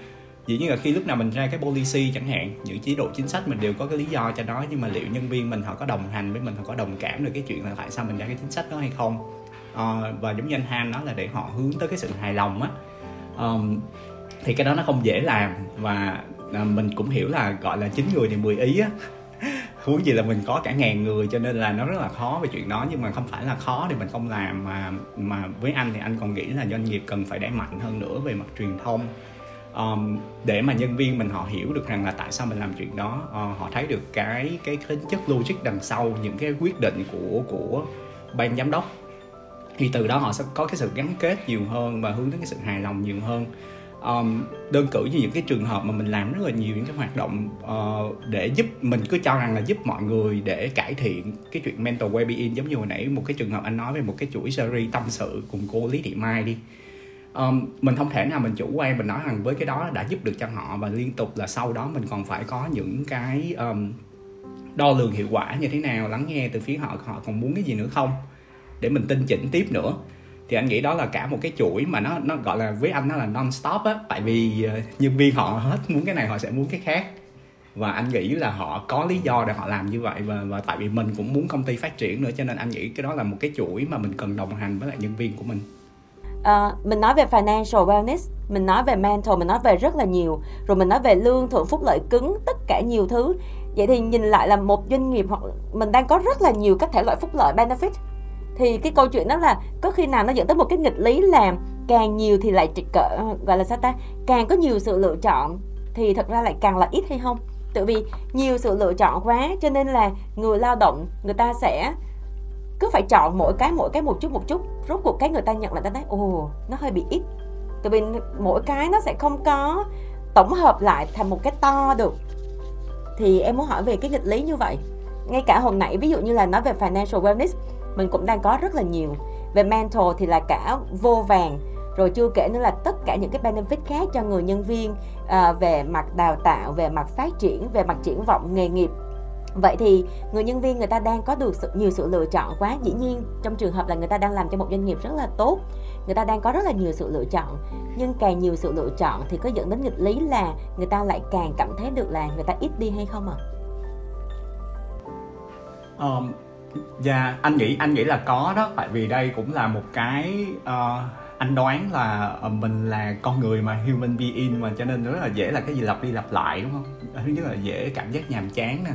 Dĩ nhiên là khi lúc nào mình ra cái policy chẳng hạn những chế độ chính sách mình đều có cái lý do cho nó nhưng mà liệu nhân viên mình họ có đồng hành với mình họ có đồng cảm được cái chuyện là tại sao mình ra cái chính sách đó hay không? Uh, và giống như anh Han nói là để họ hướng tới cái sự hài lòng á. Um, thì cái đó nó không dễ làm và à, mình cũng hiểu là gọi là chín người thì 10 ý á. Huống gì là mình có cả ngàn người cho nên là nó rất là khó về chuyện đó nhưng mà không phải là khó thì mình không làm mà mà với anh thì anh còn nghĩ là doanh nghiệp cần phải đẩy mạnh hơn nữa về mặt truyền thông. Um, để mà nhân viên mình họ hiểu được rằng là tại sao mình làm chuyện đó uh, họ thấy được cái cái tính chất logic đằng sau những cái quyết định của của ban giám đốc. Thì từ đó họ sẽ có cái sự gắn kết nhiều hơn và hướng đến cái sự hài lòng nhiều hơn um, đơn cử như những cái trường hợp mà mình làm rất là nhiều những cái hoạt động uh, để giúp mình cứ cho rằng là giúp mọi người để cải thiện cái chuyện mental well-being. Giống như hồi nãy một cái trường hợp anh nói về một cái chuỗi series tâm sự cùng cô Lý Thị Mai đi. Um, mình không thể nào mình chủ quan mình nói rằng với cái đó đã giúp được cho họ và liên tục là sau đó mình còn phải có những cái um, đo lường hiệu quả như thế nào lắng nghe từ phía họ họ còn muốn cái gì nữa không? Để mình tinh chỉnh tiếp nữa thì anh nghĩ đó là cả một cái chuỗi mà nó nó gọi là với anh nó là non stop á. Tại vì uh, nhân viên họ hết muốn cái này họ sẽ muốn cái khác. Và anh nghĩ là họ có lý do để họ làm như vậy và và tại vì mình cũng muốn công ty phát triển nữa cho nên anh nghĩ cái đó là một cái chuỗi mà mình cần đồng hành với lại nhân viên của mình. À, mình nói về financial wellness mình nói về mental mình nói về rất là nhiều. Rồi mình nói về lương thưởng phúc lợi cứng tất cả nhiều thứ. Vậy thì nhìn lại là một doanh nghiệp hoặc mình đang có rất là nhiều các thể loại phúc lợi benefit thì cái câu chuyện đó là có khi nào nó dẫn tới một cái nghịch lý là càng nhiều thì lại cỡ, gọi là sao ta? Càng có nhiều sự lựa chọn thì thật ra lại càng là ít hay không? Tại vì nhiều sự lựa chọn quá cho nên là người lao động, người ta sẽ cứ phải chọn mỗi cái mỗi cái một chút một chút. Rốt cuộc cái người ta nhận là ta thấy, ồ, nó hơi bị ít. Tại vì mỗi cái nó sẽ không có tổng hợp lại thành một cái to được. Thì em muốn hỏi về cái nghịch lý như vậy. Ngay cả hôm nãy ví dụ như là nói về financial wellness mình cũng đang có rất là nhiều. Về mental thì là cả vô vàng rồi chưa kể nữa là tất cả những cái benefit khác cho người nhân viên à, về mặt đào tạo về mặt phát triển về mặt triển vọng nghề nghiệp. Vậy thì người nhân viên người ta đang có được sự, nhiều sự lựa chọn quá. Dĩ nhiên trong trường hợp là người ta đang làm cho một doanh nghiệp rất là tốt người ta đang có rất là nhiều sự lựa chọn. Nhưng càng nhiều sự lựa chọn thì có dẫn đến nghịch lý là người ta lại càng cảm thấy được là người ta ít đi hay không ạ? À? um, dạ yeah, anh nghĩ anh nghĩ là có đó. Tại vì đây cũng là một cái uh, anh đoán là uh, mình là con người mà human being mà cho nên rất là dễ là cái gì lặp đi lặp lại đúng không? Thứ nhất là dễ cảm giác nhàm chán nè.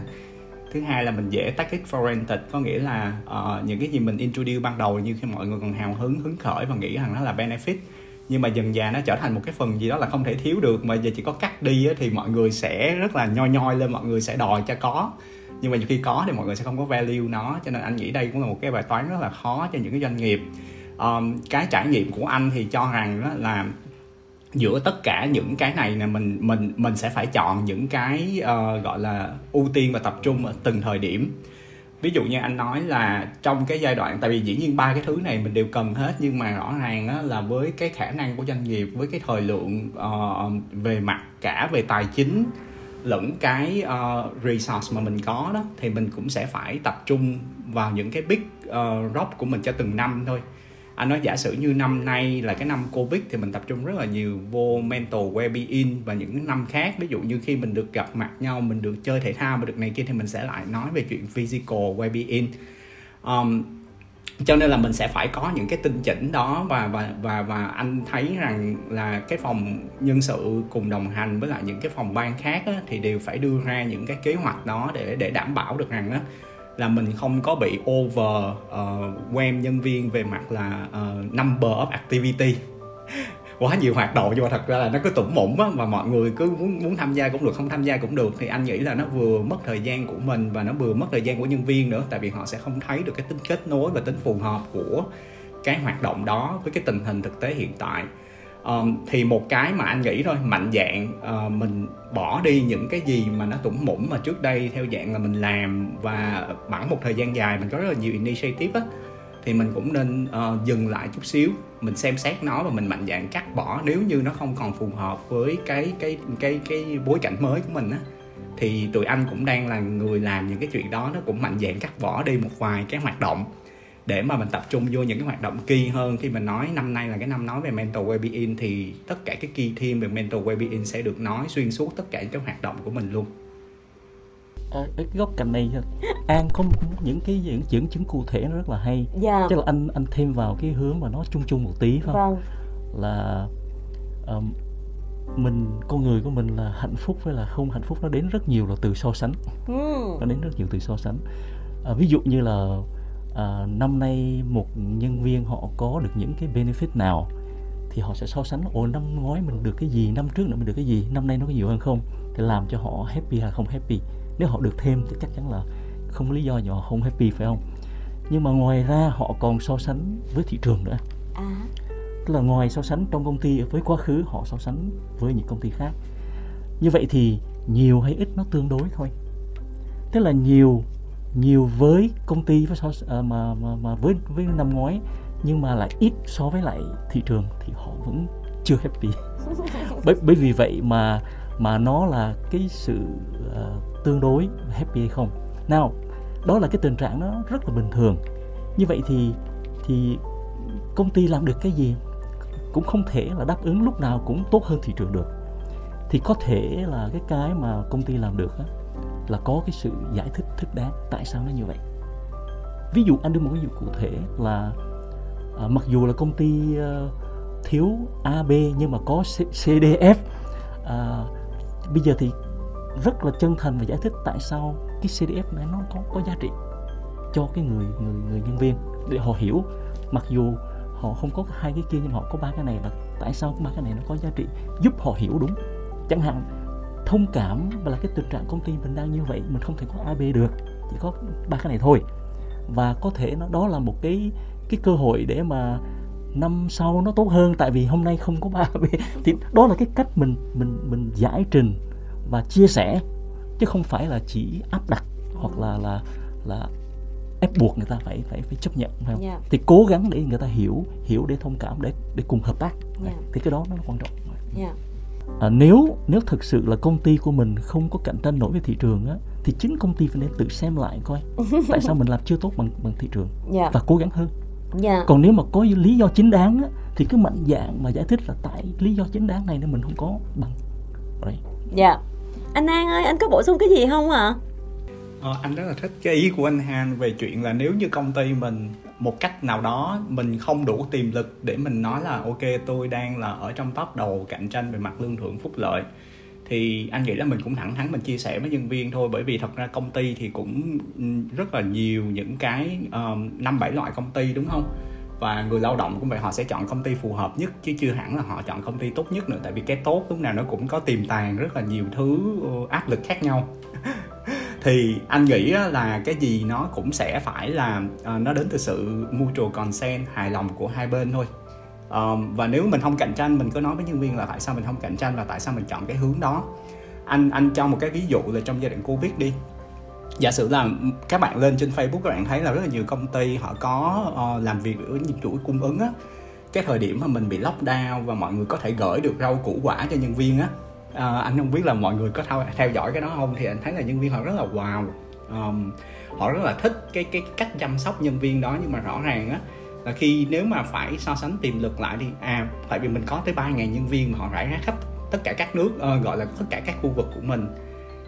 Thứ hai là mình dễ take it for granted có nghĩa là uh, những cái gì mình introduce ban đầu như khi mọi người còn hào hứng hứng khởi và nghĩ rằng nó là benefit. Nhưng mà dần dà nó trở thành một cái phần gì đó là không thể thiếu được mà giờ chỉ có cắt đi á, thì mọi người sẽ rất là nhoi nhoi lên mọi người sẽ đòi cho có nhưng mà khi có thì mọi người sẽ không có value nó cho nên anh nghĩ đây cũng là một cái bài toán rất là khó cho những cái doanh nghiệp. Um, cái trải nghiệm của anh thì cho rằng đó là giữa tất cả những cái này là mình mình mình sẽ phải chọn những cái uh, gọi là ưu tiên và tập trung ở từng thời điểm. Ví dụ như anh nói là trong cái giai đoạn tại vì dĩ nhiên ba cái thứ này mình đều cần hết nhưng mà rõ ràng á, là với cái khả năng của doanh nghiệp với cái thời lượng uh, về mặt cả về tài chính lẫn cái uh, resource mà mình có đó thì mình cũng sẽ phải tập trung vào những cái big ờ, uh, rock của mình cho từng năm thôi. Anh nói giả sử như năm nay là cái năm covid thì mình tập trung rất là nhiều vô mental well-being và những năm khác. Ví dụ như khi mình được gặp mặt nhau mình được chơi thể thao và được này kia thì mình sẽ lại nói về chuyện physical well-being. Um, cho nên là mình sẽ phải có những cái tinh chỉnh đó và và và và anh thấy rằng là cái phòng nhân sự cùng đồng hành với lại những cái phòng ban khác á, thì đều phải đưa ra những cái kế hoạch đó để để đảm bảo được rằng á là mình không có bị over uh, quen nhân viên về mặt là uh, number of activity quá nhiều hoạt động nhưng mà thật ra là nó cứ tủng mủng á mà mọi người cứ muốn muốn tham gia cũng được không tham gia cũng được thì anh nghĩ là nó vừa mất thời gian của mình và nó vừa mất thời gian của nhân viên nữa tại vì họ sẽ không thấy được cái tính kết nối và tính phù hợp của cái hoạt động đó với cái tình hình thực tế hiện tại. Um, thì một cái mà anh nghĩ thôi mạnh dạng uh, mình bỏ đi những cái gì mà nó tủng mủng mà trước đây theo dạng là mình làm và bản một thời gian dài mình có rất là nhiều initiative á thì mình cũng nên uh, dừng lại chút xíu mình xem xét nó và mình mạnh dạng cắt bỏ. Nếu như nó không còn phù hợp với cái cái cái cái bối cảnh mới của mình á thì tụi anh cũng đang là người làm những cái chuyện đó nó cũng mạnh dạng cắt bỏ đi một vài cái hoạt động để mà mình tập trung vô những cái hoạt động key hơn. Khi mình nói năm nay là cái năm nói về mental well-being thì tất cả cái key theme về mental well-being sẽ được nói xuyên suốt tất cả những cái hoạt động của mình luôn à, cái góc cạnh này an có những cái những dẫn chứng cụ thể nó rất là hay. Dạ. chắc là anh anh thêm vào cái hướng mà nó chung chung một tí phải không? Vâng. là um, mình con người của mình là hạnh phúc với là không hạnh phúc nó đến rất nhiều là từ so sánh. Ừ. nó đến rất nhiều từ so sánh. À, ví dụ như là à, năm nay một nhân viên họ có được những cái benefit nào thì họ sẽ so sánh ồ năm ngoái mình được cái gì năm trước nữa mình được cái gì năm nay nó có nhiều hơn không? Để làm cho họ happy hay không happy nếu họ được thêm thì chắc chắn là không có lý do gì họ không happy phải không? Nhưng mà ngoài ra họ còn so sánh với thị trường nữa. À. tức là ngoài so sánh trong công ty với quá khứ họ so sánh với những công ty khác. Như vậy thì nhiều hay ít nó tương đối thôi. Tức là nhiều nhiều với công ty với so, à, mà, mà mà với với năm ngoái nhưng mà lại ít so với lại thị trường thì họ vẫn chưa happy. Bởi bởi vì vậy mà mà nó là cái sự uh, tương đối happy hay không. Nào đó là cái tình trạng nó rất là bình thường. Như vậy thì thì công ty làm được cái gì cũng không thể là đáp ứng lúc nào cũng tốt hơn thị trường được. Thì có thể là cái cái mà công ty làm được đó, là có cái sự giải thích thích đáng. Tại sao nó như vậy? Ví dụ anh đưa một ví dụ cụ thể là à, mặc dù là công ty uh, thiếu A B nhưng mà có C, D F à, bây giờ thì rất là chân thành và giải thích tại sao cái CDF này nó có có giá trị cho cái người người người nhân viên để họ hiểu. Mặc dù họ không có hai cái kia nhưng họ có ba cái này là tại sao ba cái này nó có giá trị, giúp họ hiểu đúng. Chẳng hạn, thông cảm và là cái tình trạng công ty mình đang như vậy, mình không thể có AB được, chỉ có ba cái này thôi. Và có thể nó, đó là một cái cái cơ hội để mà năm sau nó tốt hơn, tại vì hôm nay không có ba thì đó là cái cách mình mình mình giải trình và chia sẻ chứ không phải là chỉ áp đặt hoặc là là là ép buộc người ta phải phải phải chấp nhận phải không? Yeah. thì cố gắng để người ta hiểu hiểu để thông cảm để để cùng hợp tác Yeah. thì cái đó nó quan trọng Yeah. à, nếu nếu thực sự là công ty của mình không có cạnh tranh nổi với thị trường á thì chính công ty phải nên tự xem lại coi tại sao mình làm chưa tốt bằng bằng thị trường Yeah. và cố gắng hơn Yeah. còn nếu mà có lý do chính đáng á, thì cứ mạnh dạng mà giải thích là tại lý do chính đáng này nên mình không có bằng Right. Dạ. Anh An ơi, anh có bổ sung cái gì không ạ? Ờ, anh rất là thích cái ý của anh Han về chuyện là nếu như công ty mình một cách nào đó mình không đủ tiềm lực để mình nói là ok tôi đang là ở trong top đầu cạnh tranh về mặt lương thưởng phúc lợi thì anh nghĩ là mình cũng thẳng thắn mình chia sẻ với nhân viên thôi bởi vì thật ra công ty thì cũng rất là nhiều những cái ờ, năm bảy loại công ty đúng không và người lao động cũng vậy họ sẽ chọn công ty phù hợp nhất chứ chưa hẳn là họ chọn công ty tốt nhất nữa. Tại vì cái tốt lúc nào nó cũng có tiềm tàng rất là nhiều thứ ờ, áp lực khác nhau. Thì anh nghĩ là cái gì nó cũng sẽ phải là ờ, nó đến từ sự mutual consent hài lòng của hai bên thôi. Um, và nếu mình không cạnh tranh mình cứ nói với nhân viên là tại sao mình không cạnh tranh và tại sao mình chọn cái hướng đó. Anh anh cho một cái ví dụ là trong giai đoạn covid đi giả sử là các bạn lên trên facebook các bạn thấy là rất là nhiều công ty họ có uh, làm việc với những chuỗi cung ứng á. Cái thời điểm mà mình bị lockdown và mọi người có thể gửi được rau củ quả cho nhân viên á uh, anh không biết là mọi người có theo, theo dõi cái đó không? Thì anh thấy là nhân viên họ rất là wow. Um, họ rất là thích cái cái cách chăm sóc nhân viên đó nhưng mà rõ ràng á là khi nếu mà phải so sánh tiềm lực lại thì à tại vì mình có tới 3.000 nhân viên mà họ rải rác khắp tất cả các nước uh, gọi là tất cả các khu vực của mình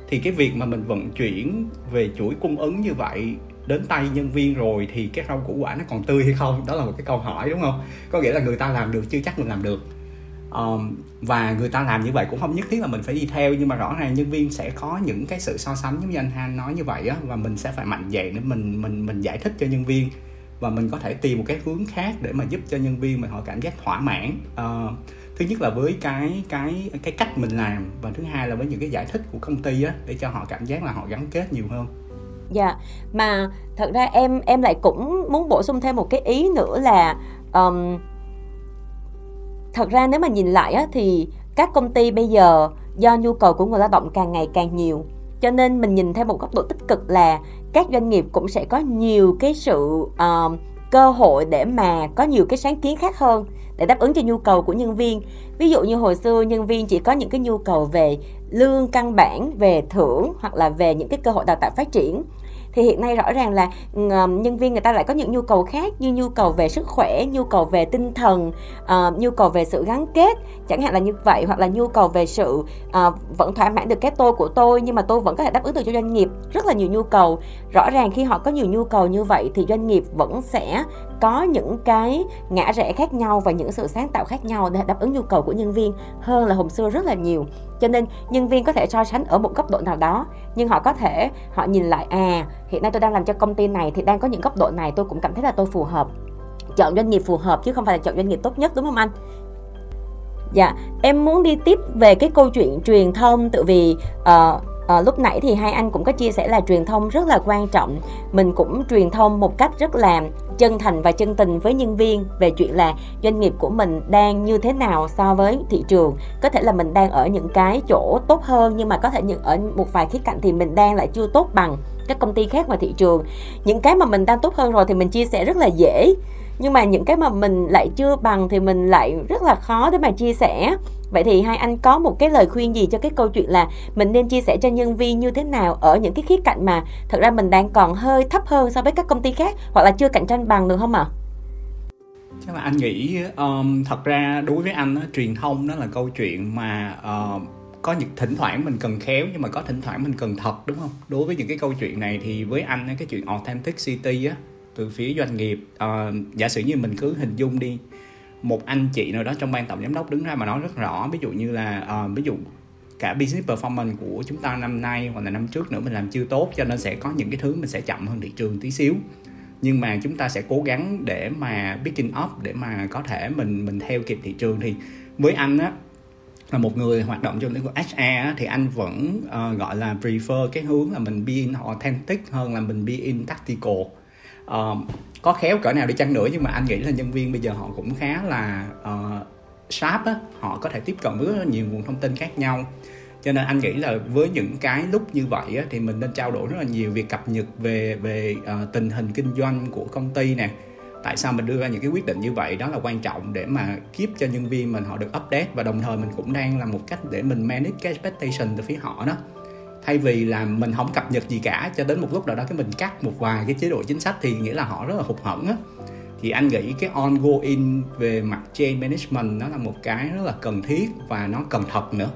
thì cái việc mà mình vận chuyển về chuỗi cung ứng như vậy đến tay nhân viên rồi thì cái rau củ quả nó còn tươi hay không? Đó là một cái câu hỏi đúng không? Có nghĩa là người ta làm được chưa chắc mình làm được. Um, và người ta làm như vậy cũng không nhất thiết là mình phải đi theo nhưng mà rõ ràng nhân viên sẽ có những cái sự so sánh giống như anh Han nói như vậy á và mình sẽ phải mạnh dạn để mình mình mình giải thích cho nhân viên. Và mình có thể tìm một cái hướng khác để mà giúp cho nhân viên mình họ cảm giác thỏa mãn. Uh, thứ nhất là với cái cái cái cách mình làm và thứ hai là với những cái giải thích của công ty á để cho họ cảm giác là họ gắn kết nhiều hơn. Dạ, mà thật ra em em lại cũng muốn bổ sung thêm một cái ý nữa là um, thật ra nếu mà nhìn lại á, thì các công ty bây giờ do nhu cầu của người lao động càng ngày càng nhiều. Cho nên mình nhìn theo một góc độ tích cực là các doanh nghiệp cũng sẽ có nhiều cái sự uh, cơ hội để mà có nhiều cái sáng kiến khác hơn để đáp ứng cho nhu cầu của nhân viên. Ví dụ như hồi xưa nhân viên chỉ có những cái nhu cầu về lương căn bản, về thưởng hoặc là về những cái cơ hội đào tạo phát triển thì hiện nay rõ ràng là ờ, nhân viên người ta lại có những nhu cầu khác như nhu cầu về sức khỏe nhu cầu về tinh thần uh, nhu cầu về sự gắn kết. Chẳng hạn là như vậy hoặc là nhu cầu về sự uh, vẫn thỏa mãn được cái tôi của tôi nhưng mà tôi vẫn có thể đáp ứng được cho doanh nghiệp. Rất là nhiều nhu cầu. Rõ ràng khi họ có nhiều nhu cầu như vậy thì doanh nghiệp vẫn sẽ có những cái ngã rẽ khác nhau và những sự sáng tạo khác nhau để đáp ứng nhu cầu của nhân viên hơn là hồi xưa rất là nhiều cho nên nhân viên có thể so sánh ở một góc độ nào đó nhưng họ có thể họ nhìn lại à hiện nay tôi đang làm cho công ty này thì đang có những góc độ này tôi cũng cảm thấy là tôi phù hợp. Chọn doanh nghiệp phù hợp chứ không phải là chọn doanh nghiệp tốt nhất đúng không anh? Dạ em muốn đi tiếp về cái câu chuyện truyền thông tự vì uh, à, lúc nãy thì hai anh cũng có chia sẻ là truyền thông rất là quan trọng. Mình cũng truyền thông một cách rất là chân thành và chân tình với nhân viên về chuyện là doanh nghiệp của mình đang như thế nào so với thị trường. Có thể là mình đang ở những cái chỗ tốt hơn nhưng mà có thể những ở một vài khía cạnh thì mình đang lại chưa tốt bằng các công ty khác ngoài thị trường. Những cái mà mình đang tốt hơn rồi thì mình chia sẻ rất là dễ nhưng mà những cái mà mình lại chưa bằng thì mình lại rất là khó để mà chia sẻ vậy thì hai anh có một cái lời khuyên gì cho cái câu chuyện là mình nên chia sẻ cho nhân viên như thế nào ở những cái khía cạnh mà thật ra mình đang còn hơi thấp hơn so với các công ty khác hoặc là chưa cạnh tranh bằng được không ạ à? chắc là anh nghĩ um, thật ra đối với anh truyền thông đó là câu chuyện mà uh, có những thỉnh thoảng mình cần khéo nhưng mà có thỉnh thoảng mình cần thật đúng không đối với những cái câu chuyện này thì với anh cái chuyện authenticity á từ phía doanh nghiệp uh, giả sử như mình cứ hình dung đi một anh chị nào đó trong ban tổng giám đốc đứng ra mà nói rất rõ. Ví dụ như là uh, ví dụ cả business performance của chúng ta năm nay hoặc là năm trước nữa mình làm chưa tốt cho nên sẽ có những cái thứ mình sẽ chậm hơn thị trường tí xíu. Nhưng mà chúng ta sẽ cố gắng để mà picking up để mà có thể mình mình theo kịp thị trường. Thì với anh á là một người hoạt động trong lĩnh vực HR á, thì anh vẫn uh, gọi là prefer cái hướng là mình being authentic hơn là mình being tactical uh, có khéo cỡ nào đi chăng nữa nhưng mà anh nghĩ là nhân viên bây giờ họ cũng khá là uh, sharp á. Họ có thể tiếp cận với nhiều nguồn thông tin khác nhau. Cho nên anh nghĩ là với những cái lúc như vậy á, thì mình nên trao đổi rất là nhiều việc cập nhật về về uh, tình hình kinh doanh của công ty nè. Tại sao mình đưa ra những cái quyết định như vậy? Đó là quan trọng để mà kiếp cho nhân viên mình họ được update và đồng thời mình cũng đang là một cách để mình manage cái expectation từ phía họ đó thay vì là mình không cập nhật gì cả cho đến một lúc nào đó cái mình cắt một vài cái chế độ chính sách thì nghĩa là họ rất là hụt hẫng á thì anh nghĩ cái ongoing về mặt change management nó là một cái rất là cần thiết và nó cần thật nữa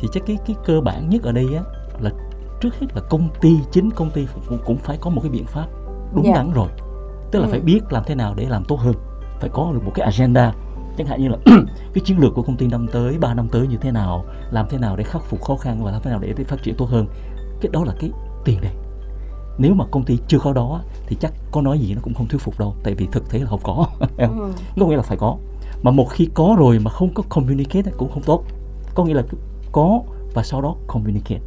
thì chắc cái cái cơ bản nhất ở đây á là trước hết là công ty chính công ty cũng, cũng phải có một cái biện pháp đúng yeah. Dạ. đắn rồi tức là ừ. phải biết làm thế nào để làm tốt hơn phải có được một cái agenda chẳng hạn như là cái chiến lược của công ty năm tới 3 năm tới như thế nào làm thế nào để khắc phục khó khăn và làm thế nào để phát triển tốt hơn cái đó là cái tiền đề. Nếu mà công ty chưa có đó thì chắc có nói gì nó cũng không thuyết phục đâu tại vì thực tế là không có. Ừ. có nghĩa là phải có. Mà một khi có rồi mà không có communicate cũng không tốt. Có nghĩa là có và sau đó communicate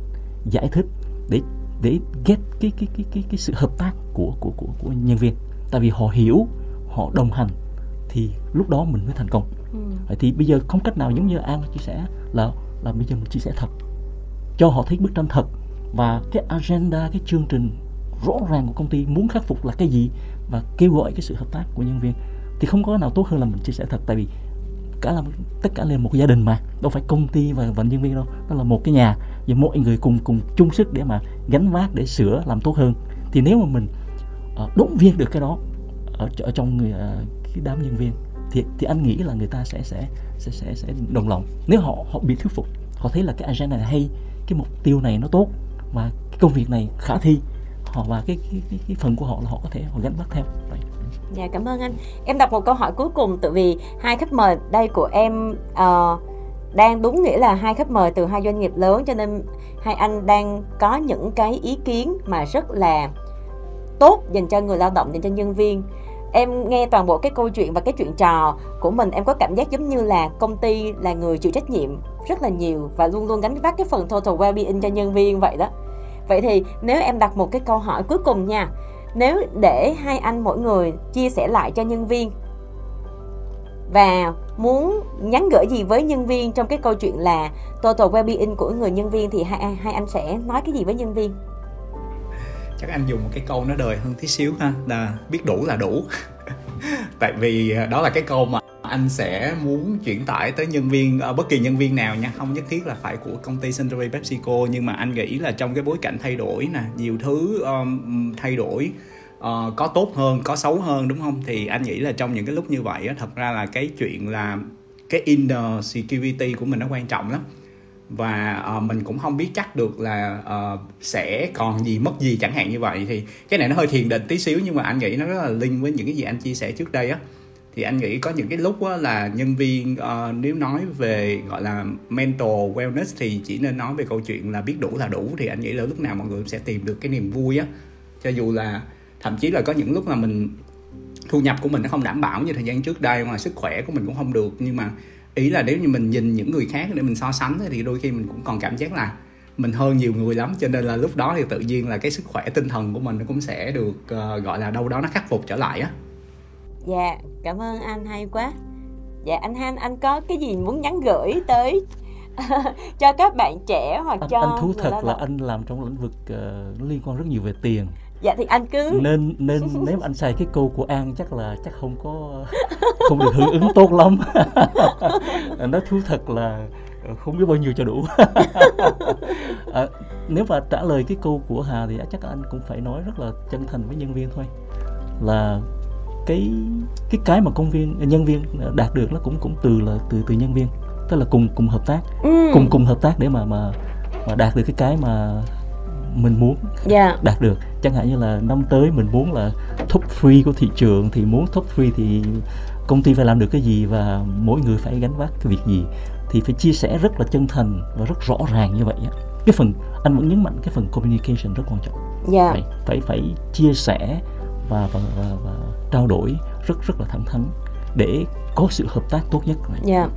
giải thích để để get cái cái cái cái cái sự hợp tác của của của của nhân viên. Tại vì họ hiểu họ đồng hành thì lúc đó mình mới thành công. Ừ. thì bây giờ không cách nào giống như an chia sẻ là là bây giờ mình chia sẻ thật. Cho họ thấy bức tranh thật và cái agenda cái chương trình rõ ràng của công ty muốn khắc phục là cái gì và kêu gọi cái sự hợp tác của nhân viên thì không có nào tốt hơn là mình chia sẻ thật. Tại vì cả là tất cả là một gia đình mà đâu phải công ty và, và nhân viên đâu đó là một cái nhà. Và mỗi người cùng cùng chung sức để mà gánh vác để sửa làm tốt hơn. Thì nếu mà mình uh, động viên được cái đó ở, ở trong người uh, cái đám nhân viên thì thì anh nghĩ là người ta sẽ sẽ sẽ sẽ sẽ đồng lòng nếu họ họ bị thuyết phục họ thấy là cái agenda này hay cái mục tiêu này nó tốt và cái công việc này khả thi họ và cái cái, cái, cái phần của họ là họ có thể họ gánh vác theo Đấy. Dạ cảm ơn anh. Em đặt một câu hỏi cuối cùng tự vì hai khách mời đây của em uh, đang đúng nghĩa là hai khách mời từ hai doanh nghiệp lớn cho nên hai anh đang có những cái ý kiến mà rất là tốt dành cho người lao động dành cho nhân viên em nghe toàn bộ cái câu chuyện và cái chuyện trò của mình, em có cảm giác giống như là công ty là người chịu trách nhiệm rất là nhiều và luôn luôn gánh vác cái phần total well-being cho nhân viên vậy đó. Vậy thì nếu em đặt một cái câu hỏi cuối cùng nha, nếu để hai anh mỗi người chia sẻ lại cho nhân viên và muốn nhắn gửi gì với nhân viên trong cái câu chuyện là total well-being của người nhân viên thì hai hai anh sẽ nói cái gì với nhân viên? Chắc anh dùng một cái câu nó đời hơn tí xíu ha. Là biết đủ là đủ. Tại vì à, đó là cái câu mà anh sẽ muốn chuyển tải tới nhân viên uh, bất kỳ nhân viên nào nha. Không nhất thiết là phải của công ty Century PepsiCo nhưng mà anh nghĩ là trong cái bối cảnh thay đổi nè nhiều thứ um, thay đổi uh, có tốt hơn có xấu hơn đúng không? Thì anh nghĩ là trong những cái lúc như vậy á, thật ra là cái chuyện là cái inner security của mình nó quan trọng lắm và uh, mình cũng không biết chắc được là uh, sẽ còn gì mất gì chẳng hạn như vậy. Thì cái này nó hơi thiền định tí xíu nhưng mà anh nghĩ nó rất là liên với những cái gì anh chia sẻ trước đây á. Thì anh nghĩ có những cái lúc á, là nhân viên uh, nếu nói về gọi là mental wellness thì chỉ nên nói về câu chuyện là biết đủ là đủ. Thì anh nghĩ là lúc nào mọi người sẽ tìm được cái niềm vui á. Cho dù là thậm chí là có những lúc là mình thu nhập của mình nó không đảm bảo như thời gian trước đây mà sức khỏe của mình cũng không được. Nhưng mà ý là nếu như mình nhìn những người khác để mình so sánh thì đôi khi mình cũng còn cảm giác là mình hơn nhiều người lắm. Cho nên là lúc đó thì tự nhiên là cái sức khỏe tinh thần của mình nó cũng sẽ được uh, gọi là đâu đó nó khắc phục trở lại á. Dạ cảm ơn anh hay quá. Dạ anh Han anh có cái gì muốn nhắn gửi tới cho các bạn trẻ hoặc anh, cho anh thú thật là anh làm trong lĩnh vực uh, liên quan rất nhiều về tiền dạ thì anh cứ nên nên nếu anh xài cái câu của an chắc là chắc không có không được hưởng ứng tốt lắm. Nói thú thật là không biết bao nhiêu cho đủ. À, nếu mà trả lời cái câu của hà thì chắc anh cũng phải nói rất là chân thành với nhân viên thôi. Là cái cái cái mà công viên nhân viên đạt được nó cũng cũng từ là từ từ nhân viên tức là cùng cùng hợp tác. Ừ. cùng cùng hợp tác để mà mà mà đạt được cái cái mà mình muốn yeah. đạt được chẳng hạn như là năm tới mình muốn là top 3 của thị trường thì muốn top 3 thì công ty phải làm được cái gì và mỗi người phải gánh vác cái việc gì thì phải chia sẻ rất là chân thành và rất rõ ràng như vậy cái phần anh vẫn nhấn mạnh cái phần communication rất quan trọng yeah. phải phải phải chia sẻ và và, và, và trao đổi rất rất là thẳng thắn để có sự hợp tác tốt nhất. Yeah.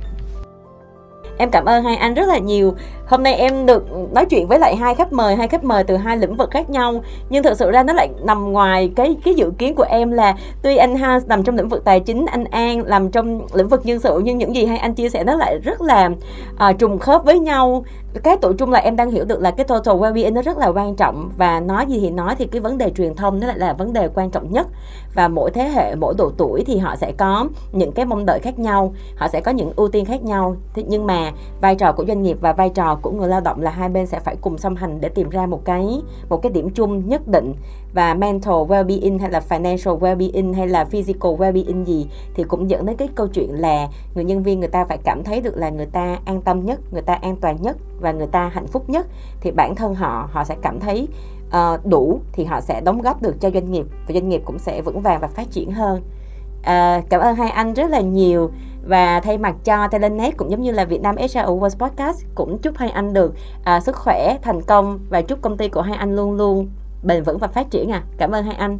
Em cảm ơn hai anh rất là nhiều. Hôm nay em được nói chuyện với lại hai khách mời, hai khách mời từ hai lĩnh vực khác nhau, nhưng thực sự ra nó lại nằm ngoài cái cái dự kiến của em là tuy anh ha nằm trong lĩnh vực tài chính, anh An làm trong lĩnh vực nhân sự nhưng những gì hai anh chia sẻ nó lại rất là à, trùng khớp với nhau. Cái tụ chung là em đang hiểu được là cái total well-being nó rất là quan trọng và nói gì thì nói thì cái vấn đề truyền thông nó lại là vấn đề quan trọng nhất và mỗi thế hệ, mỗi độ tuổi thì họ sẽ có những cái mong đợi khác nhau, họ sẽ có những ưu tiên khác nhau. Thế nhưng mà vai trò của doanh nghiệp và vai trò của người lao động là hai bên sẽ phải cùng song hành để tìm ra một cái một cái điểm chung nhất định. Và mental well-being hay là financial well-being hay là physical well-being gì thì cũng dẫn đến cái câu chuyện là người nhân viên người ta phải cảm thấy được là người ta an tâm nhất, người ta an toàn nhất và người ta hạnh phúc nhất. Thì bản thân họ họ sẽ cảm thấy uh, đủ thì họ sẽ đóng góp được cho doanh nghiệp và doanh nghiệp cũng sẽ vững vàng và phát triển hơn. Uh, cảm ơn hai anh rất là nhiều và thay mặt cho Telenet cũng giống như là Việt Nam HR Awards Podcast cũng chúc hai anh được uh, sức khỏe thành công và chúc công ty của hai anh luôn luôn bền vững và phát triển à. Cảm ơn hai anh.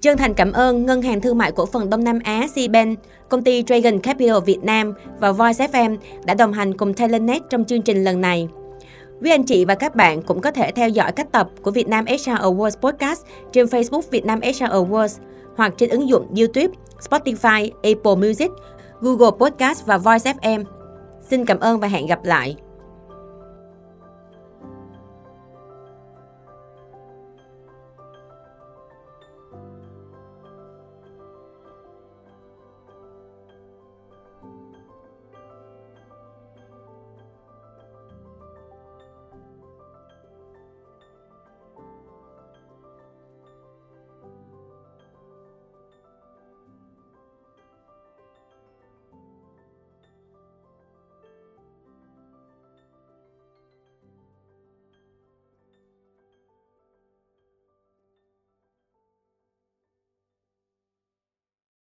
Chân thành cảm ơn Ngân hàng Thương mại Cổ phần Đông Nam Á CBank, công ty Dragon Capital Việt Nam và Voice FM đã đồng hành cùng Telenet trong chương trình lần này. Quý anh chị và các bạn cũng có thể theo dõi các tập của Việt Nam HR Awards Podcast trên Facebook Việt Nam HR Awards hoặc trên ứng dụng YouTube, Spotify, Apple Music, Google Podcast và Voice FM. Xin cảm ơn và hẹn gặp lại.